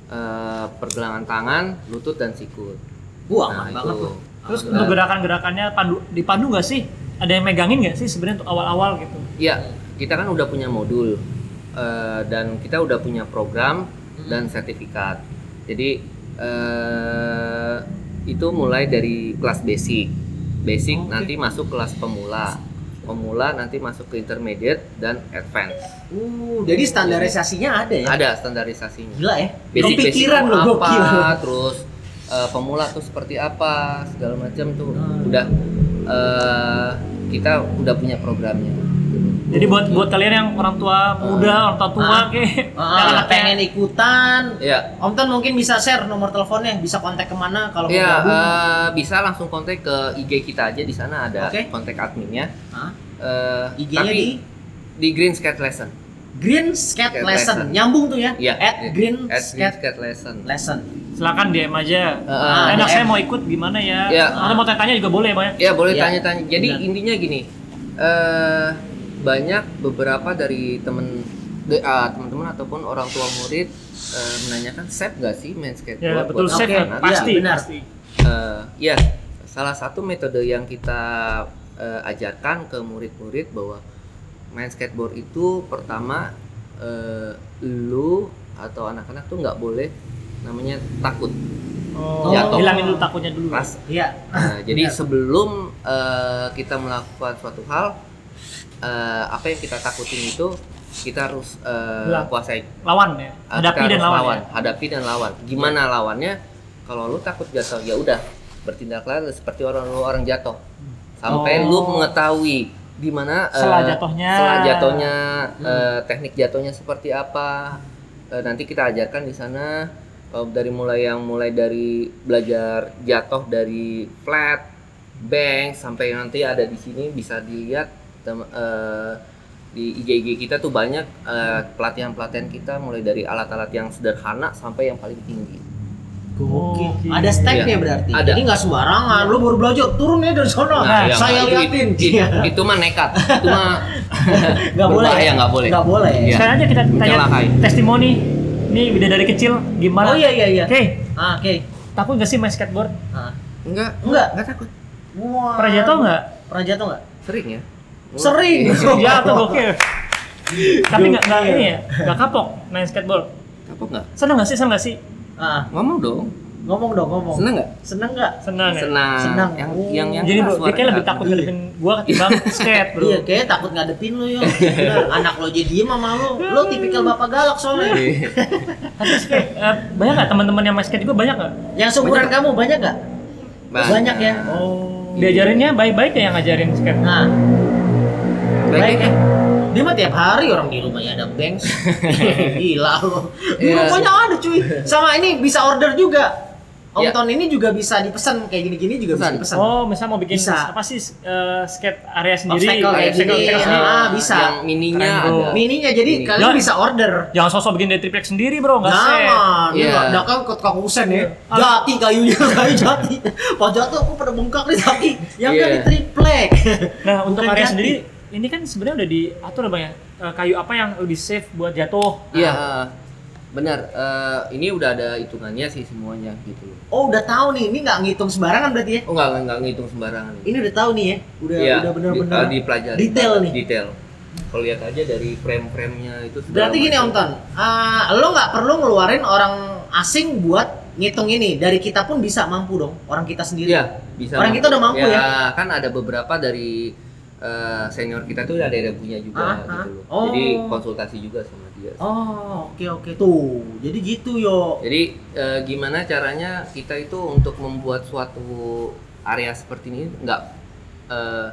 eh, pergelangan tangan, lutut dan sikut. Wah, Nah, aman banget itu. tuh. Terus untuk gerakan-gerakannya pandu dipandu nggak sih? Ada yang megangin nggak sih sebenarnya untuk awal-awal gitu? Iya, kita kan udah punya modul eh, dan kita udah punya program dan sertifikat. Jadi eh, itu mulai dari kelas basic, basic Oke. nanti masuk kelas pemula, pemula nanti masuk ke intermediate dan advance. Uh, jadi standarisasinya ada ya? Ada standarisasinya. Gila ya? Basic itu loh apa, gokil. terus eh, pemula tuh seperti apa, segala macam tuh Hmm. udah eh, kita udah punya programnya. Jadi buat buat kalian yang orang tua muda, orang tua tua Ah. kayak Ah, yang anaknya pengen ikutan. Ya, Om Tan mungkin bisa share nomor teleponnya, bisa kontak ke mana kalau mau Ya, gabung. eh, bisa langsung kontak ke IG kita aja di sana ada Oke. kontak adminnya. Hah? Eh, IG-nya tapi di di Green Skate Lesson. Green Skate Skate Lesson. Lesson. Nyambung tuh ya? Iya. At Green At Green Skate Skate Lesson. Lesson. silakan DM aja. Ah, Enak DM. saya mau ikut gimana ya? Ya. Atau mau tanya juga boleh, Bang. ya? Ya boleh Iya. tanya-tanya. Jadi Benar. intinya gini, eh banyak beberapa dari temen de- ah, teman-teman ataupun orang tua murid eh, menanyakan safe gak sih main skateboard? Ya, betul buat safe Oke, ya, anak-anak?" pasti, Iya, benar. pasti. Eh, ya, salah satu metode yang kita eh, ajarkan ke murid-murid bahwa main skateboard itu pertama eh, lu atau anak-anak tuh nggak boleh namanya takut. Oh, Jatuh. hilangin dulu takutnya dulu. Iya. Nah, jadi sebelum eh, kita melakukan suatu hal, eh, apa yang kita takutin itu kita harus eh, Hilang. kuasai. Lawan ya. Ah, Hadapi kita dan harus lawan. ya. Hadapi dan lawan. Gimana lawannya? Kalau lu takut jatuh, ya udah bertindaklah seperti orang lu orang jatuh. Sampai Oh. lu mengetahui di mana eh, Setelah jatuhnya. setelah jatuhnya, Hmm. eh, teknik jatuhnya seperti apa. Eh, nanti kita ajarkan di sana eh, dari mulai yang mulai dari belajar jatuh dari flat, bank sampai nanti ada di sini bisa dilihat tem- eh, di IG-IG kita tuh banyak eh, pelatihan-pelatihan kita mulai dari alat-alat yang sederhana sampai yang paling tinggi. Oke. Ada stepnya Iya. berarti. Ada. Jadi nggak sembarangan. Lu baru belajar turun ya dari sono. Nah, yang saya itu- liatin. itu, Iya. itu mah nekat, itu mah Nggak boleh. berbahaya, nggak boleh. Nggak boleh. Iya. Sekarang aja kita tanya Mencelakai. testimoni. Ini beda dari kecil gimana? Oh iya iya iya. Oke, Ah, Oke. takut gak sih main skateboard? Ah. enggak, Enggak. enggak takut. Wah. Pernah jatuh nggak? Pernah jatuh nggak? Sering ya? Sering. Jatuh gokil. Tapi nggak nggak ini ya, nggak kapok main skateboard. Kapok nggak? Seneng nggak sih? Seneng nggak sih? Ah, Ngomong dong. ngomong dong ngomong. Seneng nggak? Seneng nggak? Senang ya. Senang. Senang. Yang Oh. yang yang Jadi bro, dia kayak lebih takut ngadepin gua ketimbang skate bro. Iya, kayaknya takut ngadepin lu yo. Bener, Anak lo jadi diem sama lu. Lu tipikal bapak galak soalnya. Iya. Tapi skate, eh, banyak nggak teman-teman yang main skate juga banyak nggak? Yang seumuran kamu banyak nggak? Banyak ya. Oh. Diajarinnya baik-baik ya yang ngajarin skate. Nah, Baik, baik ya. ya. Dia mah tiap hari orang di rumahnya ada banks. Gila lu. Di Iya. rumahnya ada cuy. Sama ini bisa order juga. Om. Ton ini juga bisa dipesan kayak gini-gini juga bisa Pesan. dipesan. Oh, misalnya mau bikin Bisa. apa sih eh, skate area sendiri? Obstacle kayak gini. obstacle sendiri. Ah, bisa. Yang mininya Keren, bro. ada. Mininya jadi Mini. kalian bisa order. Jangan sosok bikin dari triplek sendiri, Bro, enggak Iya. yeah. nggak kan kot kang Usen ya. Ah. Jati kayunya kayu jati. Pas jatuh aku pada bengkak nih jati. Yang Iya. kan di triplek. Nah, untuk Bukan area jati. sendiri ini kan sebenarnya udah diatur ya, Bang ya. Eh, kayu apa yang lebih safe buat jatuh? Iya, benar. Eh, ini udah ada hitungannya sih semuanya gitu. Oh udah tahu nih, ini nggak ngitung sembarangan berarti ya? Oh nggak nggak ngitung sembarangan. Ini udah tahu nih ya, udah Iya, udah benar-benar. di- dipelajari. detail nih. Detail. Kalau lihat aja dari frame-framenya itu. segala Berarti gini macam. Om Ton, ah, lo nggak perlu ngeluarin orang asing buat ngitung ini. Dari kita pun bisa mampu dong, orang kita sendiri. Iya, bisa. Orang kita udah mampu ya? kan ada beberapa dari eh, senior kita tuh ada yang punya juga Ah, gitu ah. loh. Oh. Jadi konsultasi juga sama dia. Oh oke oke tuh, jadi gitu yo. Jadi eh, gimana caranya kita itu untuk membuat suatu area seperti ini nggak eh,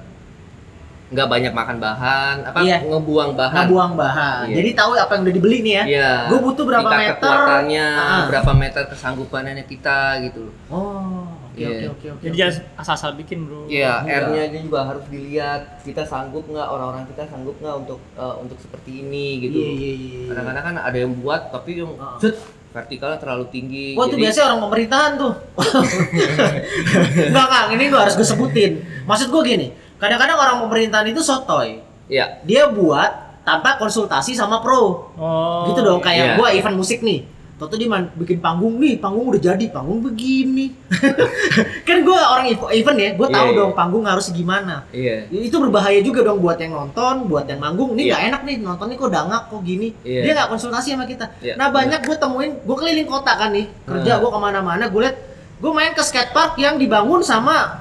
nggak banyak makan bahan, apa Iya. ngebuang bahan. Ngebuang bahan. Iya. Jadi tahu apa yang udah dibeli nih ya. Iya. Gue butuh berapa tingkat meter? kekuatannya, Ah. berapa meter kesanggupannya kita gitu loh. Oh oke Iya. oke oke oke. Jadi jangan asal-asal bikin, Bro. Iya, Iya. R-nya juga harus dilihat. Kita sanggup nggak orang-orang kita sanggup nggak untuk eh, untuk seperti ini gitu. Iya iya iya. Kadang-kadang kan ada yang buat tapi yang set vertikalnya terlalu tinggi. Wah tuh jadi- biasanya orang pemerintahan tuh. Enggak Kang, ini gue harus gue sebutin. Maksud gue gini, kadang-kadang orang pemerintahan itu sotoy. Iya. Dia buat tanpa konsultasi sama pro. Oh. gitu dong kayak iya. gua event musik nih Toto dia man- bikin panggung nih, panggung udah jadi, panggung begini. kan gua orang ev- event ya, Iya, tahu iya. dong panggung harus gimana. Iya. Itu berbahaya juga dong buat yang nonton, buat yang manggung. Ini Iya. nggak enak nih nontonnya kok dangak kok gini. Iya. Dia nggak konsultasi sama kita. Iya, Nah banyak gue temuin, gue keliling kota kan nih, kerja Hmm. gue ke mana-mana, gue liat gue main ke skatepark yang dibangun sama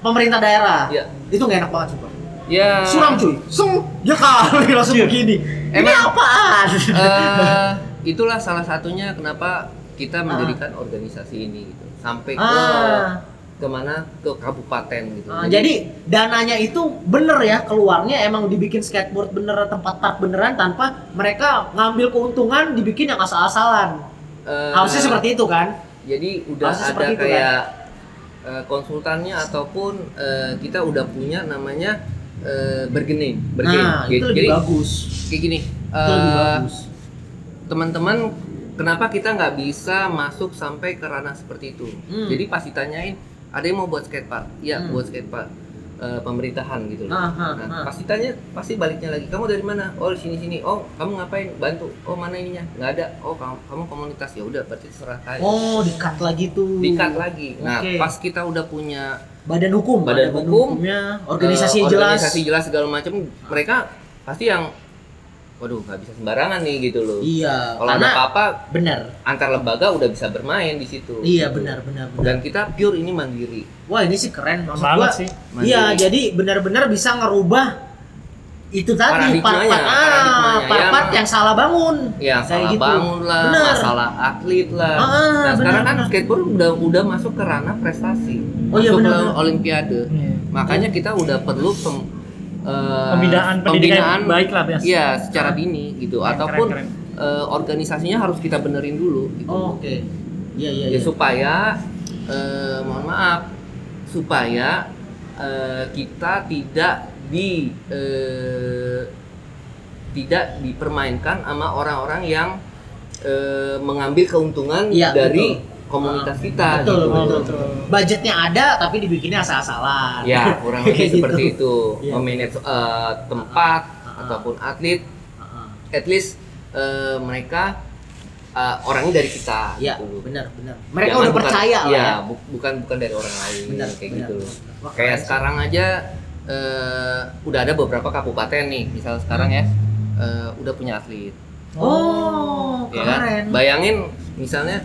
pemerintah daerah. Iya. Itu nggak enak banget sumpah. Ya. Suram cuy, sung, ya kali langsung begini. Ini Emang- apaan? Eh, itulah salah satunya kenapa kita mendirikan organisasi ini gitu. Sampai ke Ah. ke mana ke kabupaten gitu. Ah, jadi dananya itu bener ya keluarnya emang dibikin skateboard beneran tempat park beneran tanpa mereka ngambil keuntungan dibikin yang asal-asalan. eh, Harusnya seperti itu kan? Jadi udah Harusnya ada itu, kan? kayak eh, konsultannya ataupun eh, kita udah punya namanya eh, bergening, bergening. Nah, itu lebih jadi bagus. kayak gini. Itu lebih bagus. Teman-teman kenapa kita nggak bisa masuk sampai ke ranah seperti itu? Hmm. jadi pasti tanyain ada yang mau buat skatepark? Iya Hmm. buat skatepark eh, pemerintahan gitu loh. Ah, ah, nah ah. pasti tanya pasti baliknya lagi. Kamu dari mana? Oh sini sini. Oh kamu ngapain? Bantu. Oh mana ininya? Nggak ada. Oh kamu, kamu komunitas. Ya udah berarti serah kalian. Oh, di-cut lagi tuh. dikat lagi. Nah Oke. pas kita udah punya Badan hukum, Badan ada hukum, hukumnya, organisasi eh, jelas. organisasi jelas segala macam mereka pasti yang waduh nggak bisa sembarangan nih gitu loh Iya, kalau ada apa-apa benar. antar lembaga udah bisa bermain di situ. Iya, Gitu. benar benar benar. Dan kita pure ini mandiri. Wah, ini sih keren maksud Banget gua. sih. Iya, jadi benar-benar bisa ngerubah itu tadi part-part ah, paradigmanya. part-part Yang- yang salah bangun. Ya Kayak salah gitu. bangun lah, Bener. masalah atlet lah. Ah, nah bener, sekarang kan bener. skateboard udah udah masuk ke ranah prestasi, Oh, iya, masuk bener, ke bener. olimpiade. Iya. Makanya kita udah perlu pem- eh, Pembinaan pendidikan yang baik lah, Bias. Iya, secara dini gitu. Keren, Ataupun keren, eh, organisasinya harus kita benerin dulu. Gitu. Oh, Oke. Iya iya ya iya. supaya eh, mohon maaf supaya eh, kita tidak di eh, tidak dipermainkan sama orang-orang yang eh, mengambil keuntungan Iya, dari betul. Komunitas Ah, kita betul, gitu. betul, betul. Budgetnya ada tapi dibikinnya asal-asalan. ya kurang lebih seperti gitu. itu Iya. memanage eh, tempat Ah. ataupun atlet Heeh. at least eh, mereka eh, orangnya dari kita Iya, gitu benar benar. Mereka Jangan udah bukan- percaya lah iya, ya. bu- bukan bukan dari orang lain Benar, kayak benar, gitu loh. benar. Wah, Kayak sekarang aja eh, udah ada beberapa kabupaten nih, misal sekarang ya eh, udah punya atlet. Oh, ya kan? keren. Bayangin misalnya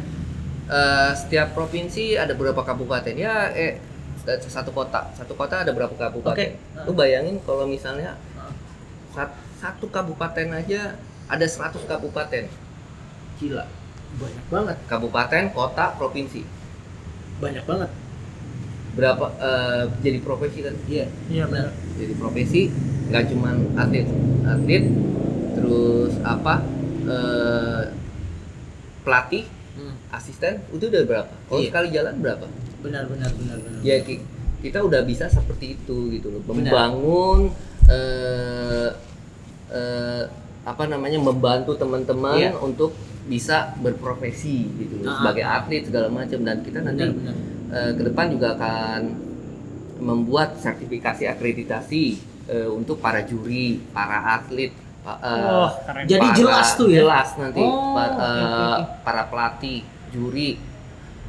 eh, setiap provinsi ada berapa kabupaten ya eh satu kota, satu kota ada berapa kabupaten. Oke. Lu bayangin kalau misalnya Ah. sat- satu kabupaten aja ada 100 kabupaten. Gila. Banyak banget, Kabupaten, kota, provinsi. banyak banget. Berapa eh, jadi profesi kan? Iya. Iya benar. jadi profesi nggak cuman atlet atlet terus apa eh, pelatih Hmm. asisten itu udah berapa? Kalau Iya. sekali jalan berapa? Benar benar benar benar ya ki- kita udah bisa seperti itu gitu loh. Membangun eh, eh, apa namanya membantu teman-teman Iya. untuk bisa berprofesi gitu loh. Ah, sebagai atlet segala macam. Dan kita nanti benar benar. eh, ke depan juga akan membuat sertifikasi akreditasi eh, untuk para juri, para atlet, pa- eh, Wah, keren. Jadi para- jelas tuh ya? Jelas nanti Oh, pa- eh, oke, oke. para pelatih, juri,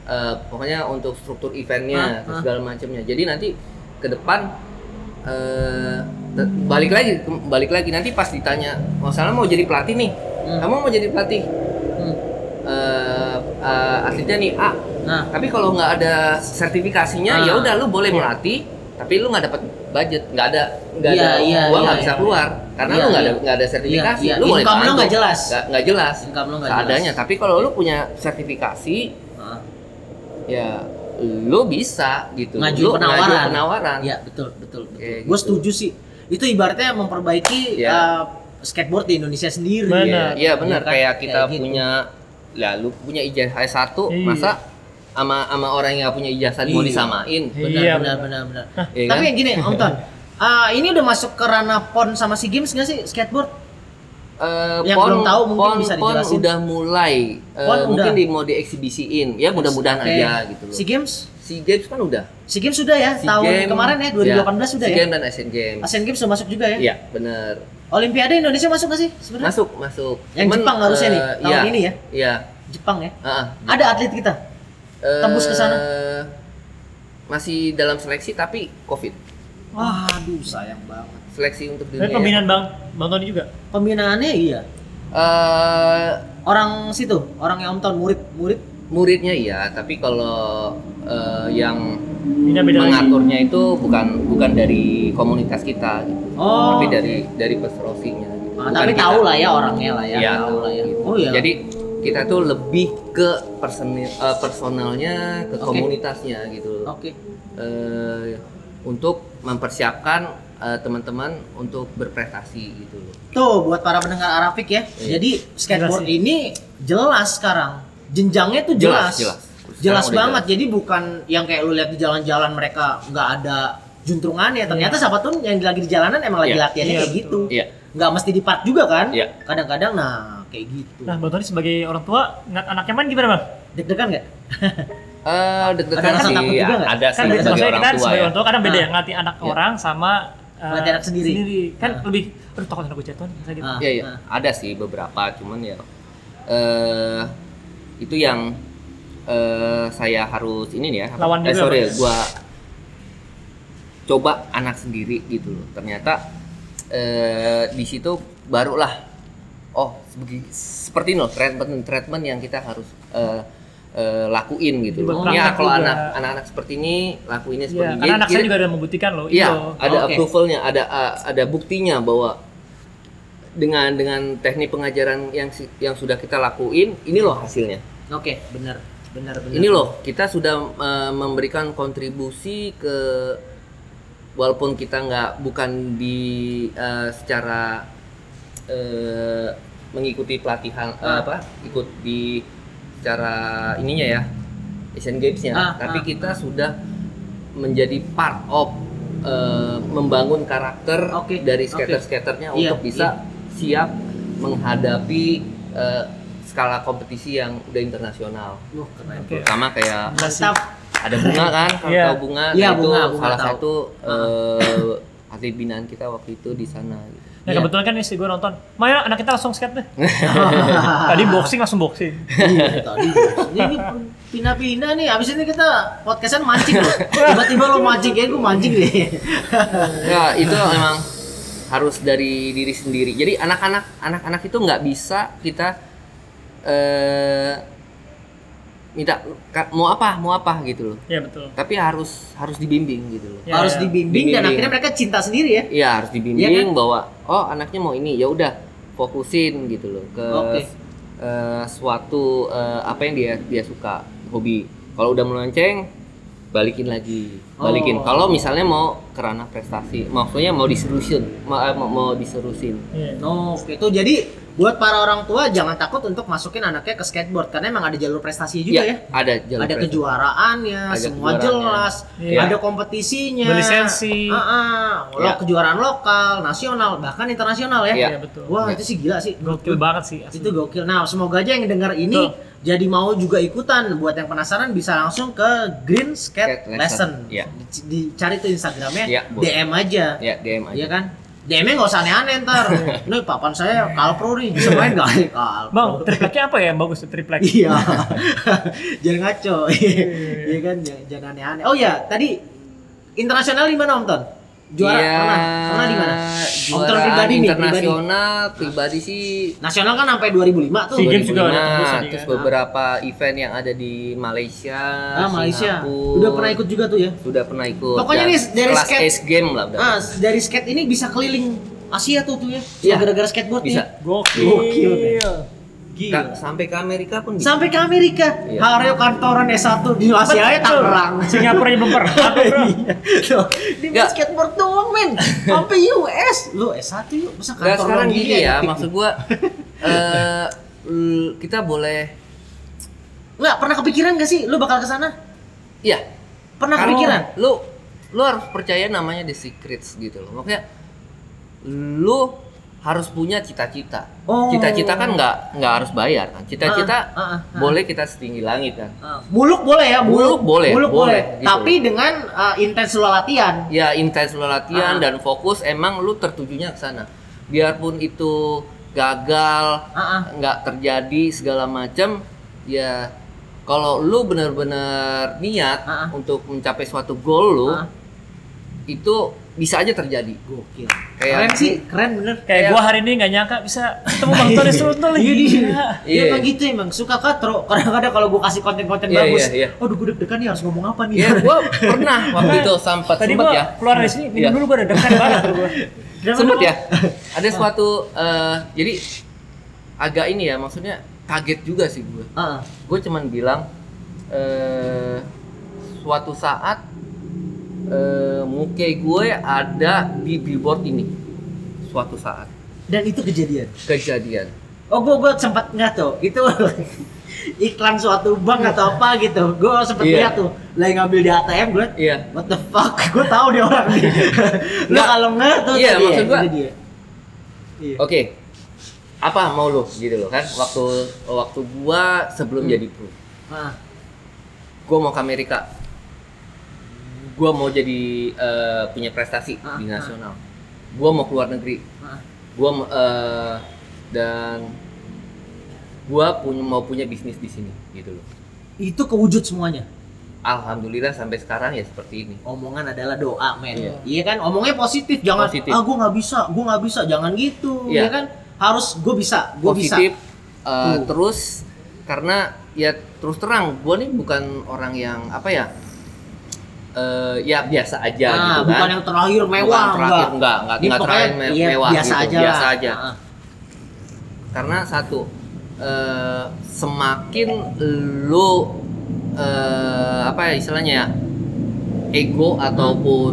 eh, pokoknya untuk struktur eventnya, Ah, ah. segala macamnya. Jadi nanti ke depan eh, te- balik lagi, balik lagi nanti pas ditanya, masalah mau jadi pelatih nih, Hmm. kamu mau jadi pelatih Hmm. eh, eh, atletnya nih A, nah tapi kalau nggak ada sertifikasinya Ah. ya udah lu boleh Iya. melatih tapi lu nggak dapat budget nggak ada nggak Iya, ada iya, uang nggak iya, bisa iya. keluar karena Iya, lu nggak ada iya. nggak ada sertifikasi Iya, iya. lu Income lu nggak jelas. nggak jelas Income lu nggak jelas. tapi kalau lu punya sertifikasi ah. ya lu bisa gitu ngajuin Lu penawaran ngajuin penawaran ya betul betul betul Kayak gitu. setuju sih itu ibaratnya memperbaiki Iya. uh, skateboard di Indonesia sendiri Benar. Iya, iya benar kan? kayak kita Kayak gitu. punya lah lu punya ijazah S1 Iya. masa sama sama orang yang nggak punya ijazah mau Iya. disamain. Benar Iya, benar benar. benar. Benar Iya tapi kan? yang gini Om Ton. Ah, ini udah masuk ke ranah pon sama si games nggak sih? Skateboard? Eh, Yang belum tahu mungkin bisa pon dijelasin. udah mulai eh, Pon mungkin udah. di mau dieksibisiin ya mudah-mudahan Oke. aja gitu loh. Si games? Si games kan udah. Si games sudah ya SEA tahun Games, kemarin ya 2018 sudah SEA ya? Games dan Asian Games. Asian Games sudah masuk juga ya? Iya bener Olimpiade Indonesia masuk nggak sih sebenarnya? Masuk masuk. Yang Jepang harusnya nih, eh, tahun iya, ini ya? iya. Jepang ya? Ah, ah. ada atlet kita? Eh, Tembus ke sana? masih dalam seleksi tapi covid waduh sayang banget seleksi untuk Tapi dunia pembinaan bang bang Tony juga. pembinaannya iya Eh, orang situ orang yang Om Ton murid murid muridnya iya tapi kalau eh, yang beda lagi. mengaturnya itu bukan bukan dari komunitas kita gitu. Oh. tapi dari dari peserosinya gitu. Ah, Bukan tapi kita. tahu lah ya orangnya lah ya Iya, tahu lah ya gitu. oh iya jadi kita tuh lebih ke personil eh, personalnya ke Oke. komunitasnya gitu. Oke. Eh, untuk mempersiapkan eh, teman-teman untuk berprestasi gitu loh. Tuh buat para pendengar Arafik ya. Iya. jadi skateboard Jelas ini jelas sekarang. Jenjangnya tuh jelas jelas. jelas. Udah banget. jadi bukan yang kayak lu lihat di jalan-jalan mereka nggak ada juntrungannya. Ternyata siapa tuh yang lagi di jalanan emang lagi Iya. latihannya Iya, kayak gitu. iya. Nggak mesti di park juga kan? Iya. kadang-kadang nah kayak gitu Nah bang Tony sebagai orang tua ngeliat anaknya main gimana bang? deg-degan nggak Eh, Ada deg-degan sih takut juga nggak? ada sih Kan sebagai maksudnya orang kita tua sebagai ya orang tua kadang beda Ah. ya ngelatih anak Iya. orang sama eh, Ngelatih anak sendiri. Kan Ah. lebih aduh takut anak gue jatuh nih kayak gitu. Ah. Iya, iya. Ada sih beberapa, cuman ya eh itu yang eh saya harus ini nih ya. Lawan eh, sorry, gua coba anak sendiri gitu loh. Ternyata eh di situ barulah oh sebegi- seperti ini loh treatment treatment yang kita harus eh, eh, lakuin gitu loh. buat Ya kalau juga. anak anak-anak seperti ini lakuinnya Iya, seperti ini. karena anak saya juga ada membuktikan loh. Iya, ada Oke. approvalnya, ada uh, ada buktinya bahwa dengan dengan teknik pengajaran yang yang sudah kita lakuin, ini loh hasilnya. oke benar benar benar Ini loh kita sudah uh, memberikan kontribusi ke walaupun kita nggak bukan di uh, secara uh, mengikuti pelatihan uh, Ah. apa ikut di secara ininya ya Asian Games-nya, Ah, tapi ah, kita sudah menjadi part of uh, membangun karakter Oke, dari skater-skaternya Iya, untuk bisa siap menghadapi uh, skala kompetisi yang udah internasional. Wah, keren. Terutama kayak. Mantap. ada bunga kan kalau Iya. tahu bunga nah itu Bunga, Bunga salah tahu. satu eh, atlet binaan kita waktu itu di sana gitu. Nah Iya. kebetulan kan istri gue nonton, Maya anak kita langsung skate deh. Tadi boxing langsung boxing. Iya, tadi. Ini ini pindah-pindah nih. Abis ini kita podcastan mancing loh. Tiba-tiba lo mancing kayak gue mancing deh. ya itu memang harus dari diri sendiri jadi anak-anak anak-anak itu nggak bisa kita eh minta mau apa mau apa gitu loh Iya betul. tapi harus harus dibimbing gitu loh Ya, Harus ya. dibimbing dan Dibimbing. akhirnya mereka cinta sendiri ya. Iya harus dibimbing Iya kan? bahwa oh anaknya mau ini ya udah fokusin gitu loh ke Oke. eh, suatu eh, apa yang dia dia suka hobi. Kalau udah melenceng balikin lagi, balikin. Oh. Kalau misalnya mau kerana prestasi maksudnya mau diserusin mau, eh, mau, mau diserusin Iya. Oh, oke. Itu jadi buat para orang tua jangan takut untuk masukin anaknya ke skateboard karena emang ada jalur prestasi juga ya. ada jalur ada prestasi. kejuaraannya, Ada semua kejuaraannya. jelas, Iya. ada kompetisinya, Berlisensi. Ah, ah. lo Iya. kejuaraan lokal, nasional, bahkan internasional ya. Iya. Iya, betul. Wah Iya. itu sih gila sih. Gokil banget sih. asli. Itu gokil. Nah semoga aja yang dengar ini jadi mau juga ikutan. Buat yang penasaran bisa langsung ke Green Skate Skate Lesson. Lesson. Di- Dicari tuh Instagramnya, boleh. DM aja. ya DM aja Iya kan? DM-nya nggak usah aneh-aneh ntar. Nih papan saya kalpro nih, bisa main nggak? nih kalpro. Bang, tripleknya apa ya yang bagus tuh triplek? Iya. jangan ngaco. Iya kan, jangan, jangan aneh-aneh. Oh ya, tadi internasional di mana Om Ton? Juara Iya, mana? Pernah di mana? Juaraan pribadi nih, pribadi. internasional pribadi sih Nasional kan sampai 2005 tuh. SEA Games juga ada 2005, tembus tadi terus kan. beberapa event yang ada di Malaysia, Ah, Malaysia. Singapura, Udah pernah ikut juga tuh ya? Sudah pernah ikut. Pokoknya nih, dari kelas skate- Ace Game lah udah. Ah, dari skate ini bisa keliling Asia tuh tuh ya. Iya. gara-gara skateboard Bisa. nih. Gokil. Gokil. Gila. Sampai ke Amerika pun bisa. Sampai ke Amerika. Iya. Haryo kantoran S1 di Asia aja Tangerang. Singapura aja belum pernah. Iya. Di Nggak. skateboard doang men. Sampai US. Lu S1 yuk, masa kantor sekarang doang gini ya, maksud gua eh kita boleh Enggak pernah kepikiran gak sih lu bakal ke sana? Iya. Pernah Karena kepikiran? Lu lu harus percaya namanya the secrets gitu loh. Makanya lu harus punya cita-cita. Oh. Cita-cita kan nggak nggak harus bayar kan. Cita-cita Ah, ah, ah, ah. boleh kita setinggi langit kan. Ah, Muluk boleh ya, muluk, Muluk boleh, muluk boleh. boleh, gitu. Tapi dengan uh, intens lu latihan. Ya intens Ah. latihan dan fokus emang lu tertujunya ke sana. Biarpun itu gagal, Ah, ah. nggak terjadi segala macam, ya kalau lu benar-benar niat Ah, ah. untuk mencapai suatu goal lu, Ah. itu bisa aja terjadi. Gokil. Kayak- keren sih, keren bener. Kayak gua hari ini nggak nyangka bisa ketemu Bang Tony Sultan lagi. Iya, dia. Iya. Dia emang gitu emang suka katro. Kadang-kadang kalau gua kasih konten-konten Iya, bagus, iya, iya. aduh gua deg-degan nih harus ngomong apa nih. Ya gua pernah waktu itu sempat Tadi sempat gua ya. keluar dari sini, minum Iya. dulu gua udah dekat banget tuh gua. Sempet dong? ya. Ada suatu eh, jadi agak ini ya maksudnya kaget juga sih gue. Ah, ah. Gue cuman bilang eh suatu saat eh muka gue ada di billboard ini. Suatu saat Dan itu kejadian. kejadian. Oh, gua gua sempat nggak tuh. Itu iklan suatu bank atau apa gitu. Gua sempat Iya. lihat tuh. Lagi ngambil di ATM gue. Iya. What the fuck? Gue tahu dia orang nih. Lu Nggak. kalau nggak tuh Iya, tadi maksud ya, gua- itu dia. Iya. Oke. Apa mau lo gitu loh kan? Waktu waktu gua sebelum Hmm. jadi pro. Ah, gue mau ke Amerika gue mau jadi eh, punya prestasi Ah, di ah. nasional gue mau keluar negeri ah. gue dan gue punya mau punya bisnis di sini gitu loh Itu kewujud semuanya. alhamdulillah sampai sekarang ya seperti ini Omongan adalah doa, men. Iya. Iya kan? Omongnya positif, jangan Positif. ah gua nggak bisa, gua nggak bisa, jangan gitu. Iya. Iya kan? Harus gue bisa, gue bisa. positif eh, Tuh. terus karena ya terus terang gue nih bukan orang yang apa ya eh, ya biasa aja Ah, gitu bukan kan yang terakhir mewah, Bukan terakhir, enggak. enggak enggak, enggak terakhir me- iya, mewah biasa gitu, aja biasa aja ah. karena satu eh, semakin lu eh, apa ya istilahnya ya ego ataupun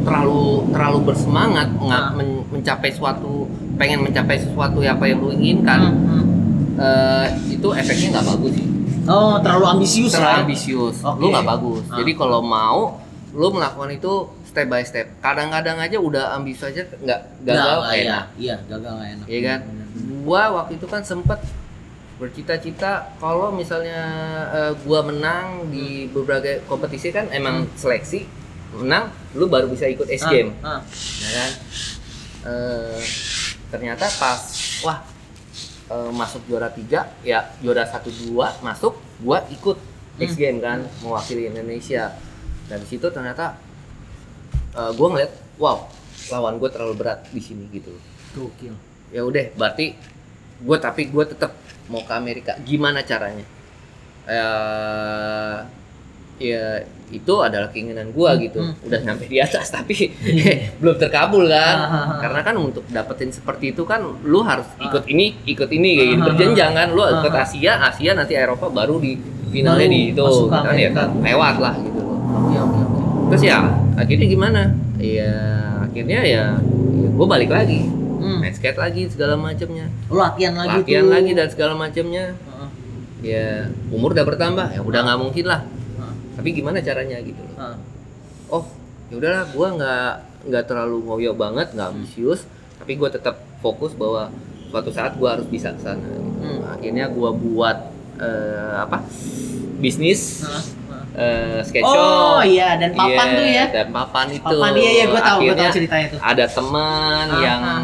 terlalu terlalu bersemangat nggak Ah. men- mencapai suatu pengen mencapai sesuatu yang apa yang lu inginkan Hmm, hmm. eh, itu efeknya nggak bagus sih Oh, terlalu ambisius terlalu lah. ambisius Oke. lu nggak bagus Ah. jadi kalau mau lu melakukan itu step by step kadang-kadang aja udah ambisius aja nggak gagal Nggak, kayak iya, enak iya, gagal nggak enak. Iya kan? Bener. Gua waktu itu kan sempet bercita-cita kalau misalnya eh, gua menang di berbagai kompetisi kan emang seleksi menang lu baru bisa ikut Ace Ah, Game ah. ya kan Eh, ternyata pas wah eh, masuk juara tiga ya juara satu dua masuk gua ikut X Hmm. Game kan mewakili Indonesia dan di situ ternyata eh, gua ngeliat wow lawan gue terlalu berat di sini gitu Gokil. ya udah berarti gue tapi gue tetap mau ke Amerika gimana caranya eh ya itu adalah keinginan gue gitu. Hmm. udah sampai di atas tapi belum terkabul kan? Ah, ah, ah. karena kan untuk dapetin seperti itu kan lu harus ikut ini ikut ini kayak gitu. berjenjang kan? Lu ikut. Asia Asia nanti Eropa baru di finalnya Baru di itu kan ya kan lewat lah gitu. Oke, oke, oke. terus ya akhirnya gimana? Ya akhirnya ya, ya gue balik lagi. Hmm. main skate lagi segala macamnya Lu latihan lagi latihan tuh. lagi dan segala macamnya ya umur udah bertambah. Ya udah nggak mungkin lah. Tapi gimana caranya gitu loh Heeh. oh ya udahlah gua nggak nggak terlalu ngoyo banget nggak ambisius tapi gua tetap fokus bahwa suatu saat gua harus bisa ke sana gitu. Hmm. akhirnya gua buat eh, apa bisnis Heeh. eh, skate Oh iya dan papan Iya, tuh ya. dan papan itu Papan iya iya gue tahu gue tahu ceritanya tuh. ada teman Ah, yang ah.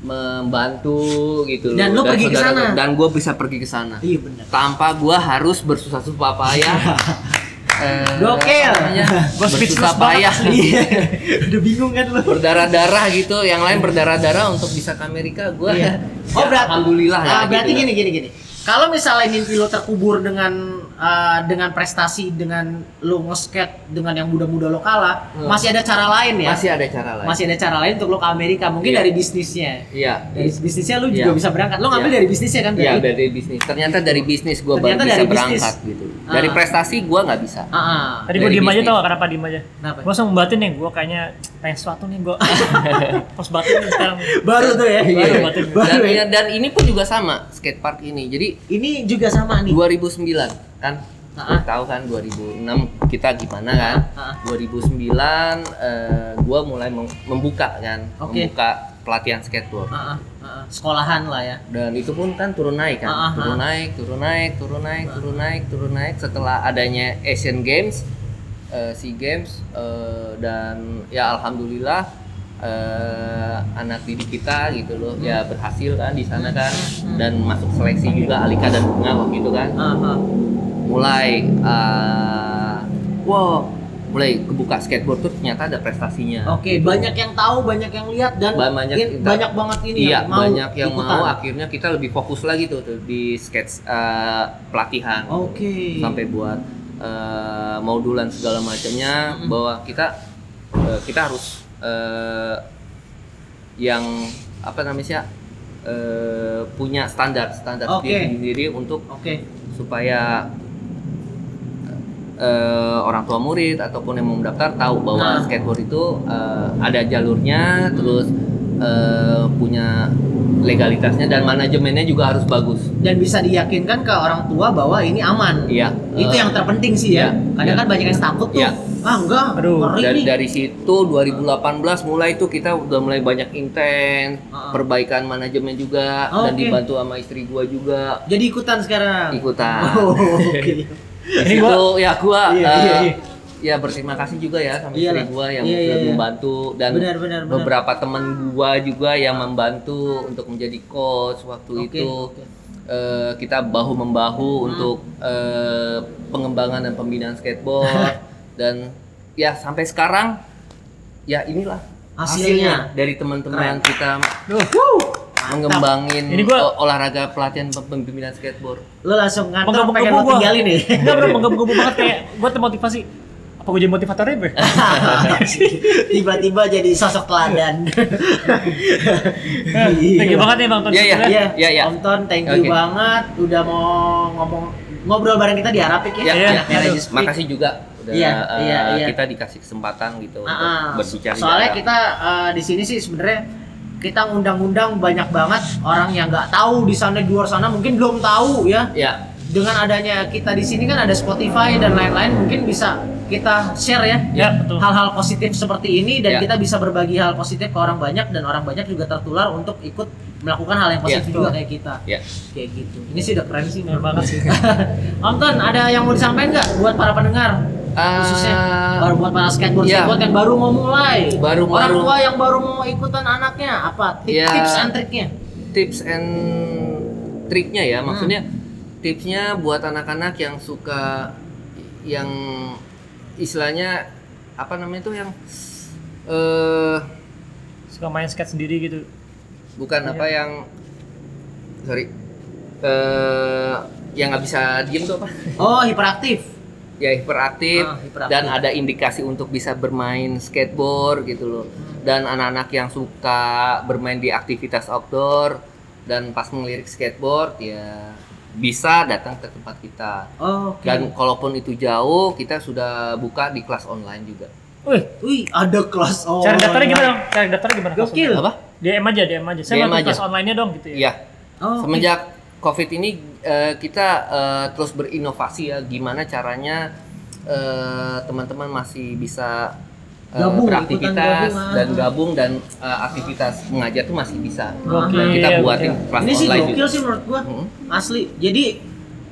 membantu gitu Dan loh lu pergi ke sana? dan gue bisa pergi ke sana Iya benar. tanpa gua harus bersusah-susah payah eh, Gokil. Gua speechless payah Iya. Udah bingung kan lu. berdarah-darah gitu yang lain berdarah-darah untuk bisa ke Amerika gua Iya. ya, Oh berarti alhamdulillah ya Ah, berarti gitu. gini gini gini. Kalau misalnya mimpi lo terkubur dengan ah, dengan prestasi dengan lo nge-skate dengan yang muda-muda lo kalah, Hmm. masih ada cara lain ya? masih ada cara lain Masih ada cara lain untuk lo ke Amerika, mungkin Iya. dari bisnisnya. iya Dari bisnisnya lo Iya. juga bisa berangkat. Lo ngambil Iya. dari bisnisnya kan? Iya berarti? dari bisnis ternyata dari bisnis gua baru bisa dari bisnis. berangkat gitu dari Ah. prestasi gua nggak bisa Ah, ah. Tadi gue Dari diem aja tau gak kenapa diem aja? Kenapa? Gue langsung membatin nih, gue kayaknya pengen sesuatu nih gue Harus batin nih sekarang Baru tuh ya. Baru Iya. batin. Baru dan, ya. dan ini pun juga sama skatepark ini jadi Ini juga sama nih. 2009 kan ah. tahu kan 2006 kita gimana kan ah. 2009 eh, gua mulai mem- membuka kan Oke. membuka pelatihan skateboard ah, ah. Sekolahan lah ya. dan itu pun kan turun naik kan ah, turun naik turun naik turun naik turun naik turun naik setelah adanya Asian Games eh, Sea Games eh, dan ya alhamdulillah eh, anak didik kita gitu loh ya berhasil kan di sana kan dan masuk seleksi juga Alika dan Bunga waktu itu kan ah. Mulai eh, wow mulai kebuka skateboard tuh ternyata ada prestasinya Oke, banyak yang tahu, banyak yang lihat dan Ba- banyak in- kita- banyak banget ini iya yang mau banyak yang ikutan. mau akhirnya kita lebih fokus lagi tuh, tuh di skate eh, pelatihan Oke. sampai buat eh, modulan segala macamnya Mm-mm. bahwa kita eh, kita harus eh, yang apa namanya sih eh, punya standar standar Oke. sendiri sendiri untuk Oke. supaya eh, orang tua murid ataupun yang mau mendaftar tahu bahwa Nah. skateboard itu eh, ada jalurnya terus eh, punya legalitasnya dan manajemennya juga harus bagus Dan bisa diyakinkan ke orang tua bahwa ini aman. iya Itu Eh, yang terpenting sih ya. iya, Kadang iya. kan banyak yang takut tuh. Iya. Ah enggak, Aduh, ngeri dari, nih. dari situ 2018 mulai tuh kita udah mulai banyak intent Ah. perbaikan manajemen juga Oh, dan oke. dibantu sama istri gua juga Jadi ikutan sekarang. ikutan Oh, oke. Di Ini situ ya gua Iya, iya, iya. ya berterima kasih juga ya sama Iyalah. istri gua yang Iya, iya, sudah iya. membantu dan Benar, benar, benar. beberapa teman gua juga yang membantu untuk menjadi coach waktu Oke, itu oke. Eh, kita bahu membahu Hmm. untuk eh, pengembangan dan pembinaan skateboard dan ya sampai sekarang ya inilah Hasilnya. dari teman-teman kita Duh, mengembangin Ini gua- olahraga pelatihan pembinaan skateboard Lo langsung ngantor pengen lo gue tinggalin nih. Enggak bro, menggebu-gebu banget kayak gue termotivasi Apa gue jadi motivatornya bro? Tiba-tiba jadi sosok teladan. Thank you banget nih Bang Ton Iya, iya. Iya, Iya, iya. Om Ton, thank you Oke. banget udah mau ngomong ngobrol bareng kita di Arapik ya. Ya, Iya, ya. Marriage Speak. makasih juga udah Iya, eh, iya, iya. kita dikasih kesempatan gitu ah. untuk berbicara. Soalnya kita eh, di sini sih sebenarnya kita ngundang-undang banyak banget orang yang nggak tahu di sana di luar sana mungkin belum tahu ya. ya Dengan adanya kita di sini kan ada Spotify dan lain-lain mungkin bisa kita share ya Ya, betul. hal-hal positif seperti ini dan Ya. kita bisa berbagi hal positif ke orang banyak dan orang banyak juga tertular untuk ikut melakukan hal yang positif Ya. juga kayak kita ya kayak gitu ini sih udah keren sih Bener banget sih. Om Ton ada yang mau disampaikan nggak buat para pendengar Ah, khususnya baru buat para skateboard ya. skateboard yang baru mau mulai Baru- orang baru. tua yang baru mau ikutan anaknya apa Tip- Ya. tips and triknya tips and triknya Hmm. ya maksudnya tipsnya buat anak-anak yang suka yang istilahnya apa namanya tuh yang eh Suka main skate sendiri gitu. bukan Iya. apa yang sorry eh yang nggak bisa diem tuh apa oh hiperaktif ya hiperaktif, Ah, hiperaktif. dan ada indikasi untuk bisa bermain skateboard gitu loh dan anak-anak yang suka bermain di aktivitas outdoor dan pas melirik skateboard ya bisa datang ke tempat kita oh, oke dan kalaupun itu jauh kita sudah buka di kelas online juga Wih, Wih, ada kelas oh. cari daftarnya gimana dong? Cari daftarnya gimana? Gokil. Apa? DM aja, DM aja. Saya DM mau kelas online-nya dong gitu ya. Iya. Oh, Semenjak COVID ini eh, kita eh, terus berinovasi ya gimana caranya eh, teman-teman masih bisa Gabung, beraktivitas gabung, dan gabung dan eh, aktivitas mengajar tuh masih bisa. Gokil, Dan kita gokil. buatin kelas ini sih online gokil juga. sih menurut gua. Hmm. Asli. Jadi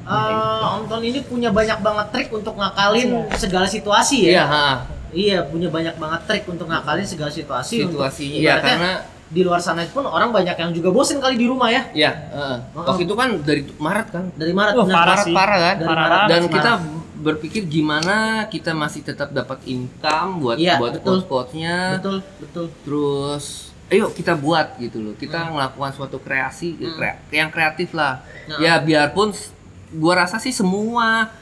eh, Om Ton ini punya banyak banget trik untuk ngakalin segala situasi Iya, ya. ha. Iya, punya banyak banget trik untuk ngakalin segala situasi. untuk- Situasinya, iya, karena- di luar sana pun orang banyak yang juga bosen kali di rumah ya. Iya, heeh. Waktu itu kan dari Maret kan. Dari Maret benar. parah Maret sih. parah kan? Dari Parah Maret. Dan Maret. kita berpikir gimana kita masih tetap dapat income buat Iya, buat betul. coach-coachnya. betul, betul. terus ayo kita buat gitu loh kita melakukan suatu kreasi kre- yang kreatif lah Nah. ya biarpun gua rasa sih semua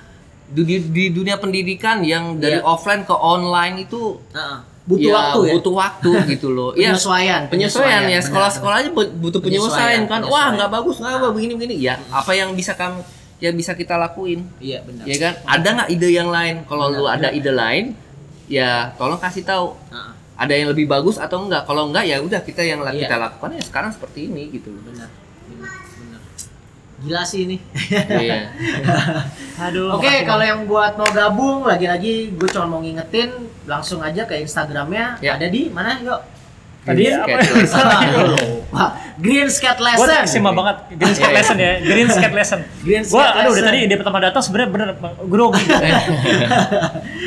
di, di- di dunia pendidikan yang dari Iya. offline ke online itu Nah, butuh ya, waktu ya. butuh waktu gitu loh ya Penyesuaian, penyesuaian ya penyesuaian, sekolah-sekolah aja bu- butuh Penyesuaian, penyesuaian kan wah penyesuaian. nggak bagus nggak apa begini begini ya apa yang bisa kamu yang bisa kita lakuin Iya, benar. ya kan ada nggak ide yang lain kalau lu ada ide lain ya tolong kasih tahu Nah, ada yang lebih bagus atau enggak kalau enggak ya udah kita yang Iya. kita lakukan ya sekarang seperti ini gitu benar. Benar, benar. Gila sih ini. iya Aduh. Oke, makasih, kalau yang buat mau gabung, lagi-lagi gue cuma mau ngingetin, langsung aja ke Instagramnya. Ya. Ada di mana? Yuk. tadi apa? Green Skate Gue Lesson. terkesima banget Green Skate Iya. Lesson ya, Green Skate Lesson. Green Gue, Skate aduh, dari Lesson. tadi ide pertama datang sebenarnya bener grogi.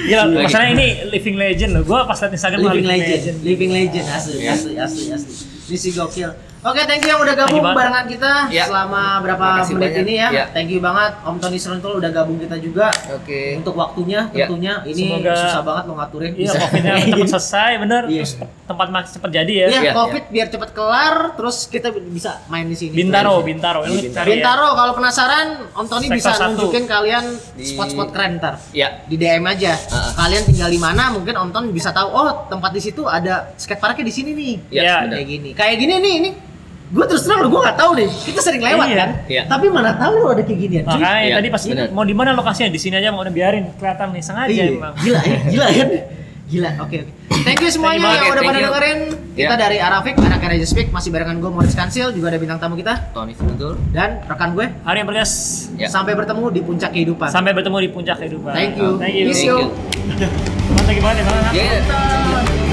Gila, Lagi. masalahnya ini living legend loh. Gue pas liat Instagram Living Legend, Living Legend asli, asli, asli, asli. Ini sih gokil. Oke, thank you yang udah gabung Thank you banget. barengan kita Ya. selama berapa Makasih menit banyak. ini ya. Ya. Thank you banget Om Tony Seruntul udah gabung kita juga. oke Untuk waktunya Ya. tentunya ini Semoga- susah banget mau ngaturin. Iya, covidnya cepat selesai, bener. Iya. Terus tempat makin cepat jadi ya. Iya, Iya, Covid biar cepet kelar, terus kita bisa main di sini. Bintaro, Bintaro. Lu Di cari ya. Bintaro kalau penasaran, Om Tony Sektor bisa nunjukin kalian spot-spot keren ntar. ya Di DM aja. Heeh. Kalian tinggal di mana, mungkin Om Tony bisa tahu. Oh, tempat di situ ada skateparknya di sini nih. ya, Iya. Kayak gini. Kayak gini nih, ini. Gue terus terang gue gak tahu deh. Kita sering lewat Iya. kan. Iya. Tapi mana tahu lo ada kayak ginian. cuy. Makanya Iya, tadi pas bener. mau di mana lokasinya di sini aja mau udah biarin kelihatan nih sengaja Iya. emang. Gila ya, gila kan? Gila. Oke, oke. Thank you semuanya Thank you, yang udah thank pada you. dengerin. Kita Iya. dari Arafik, anak Raja Speak masih barengan gue Moritz Kansil, juga ada bintang tamu kita Tony Sentul dan rekan gue. Hari yang bergas. Ya. Sampai bertemu di puncak kehidupan. Sampai bertemu di puncak kehidupan. Thank you. Thank you. Thank yo. you Mantap gimana ya, Bang? ya ya.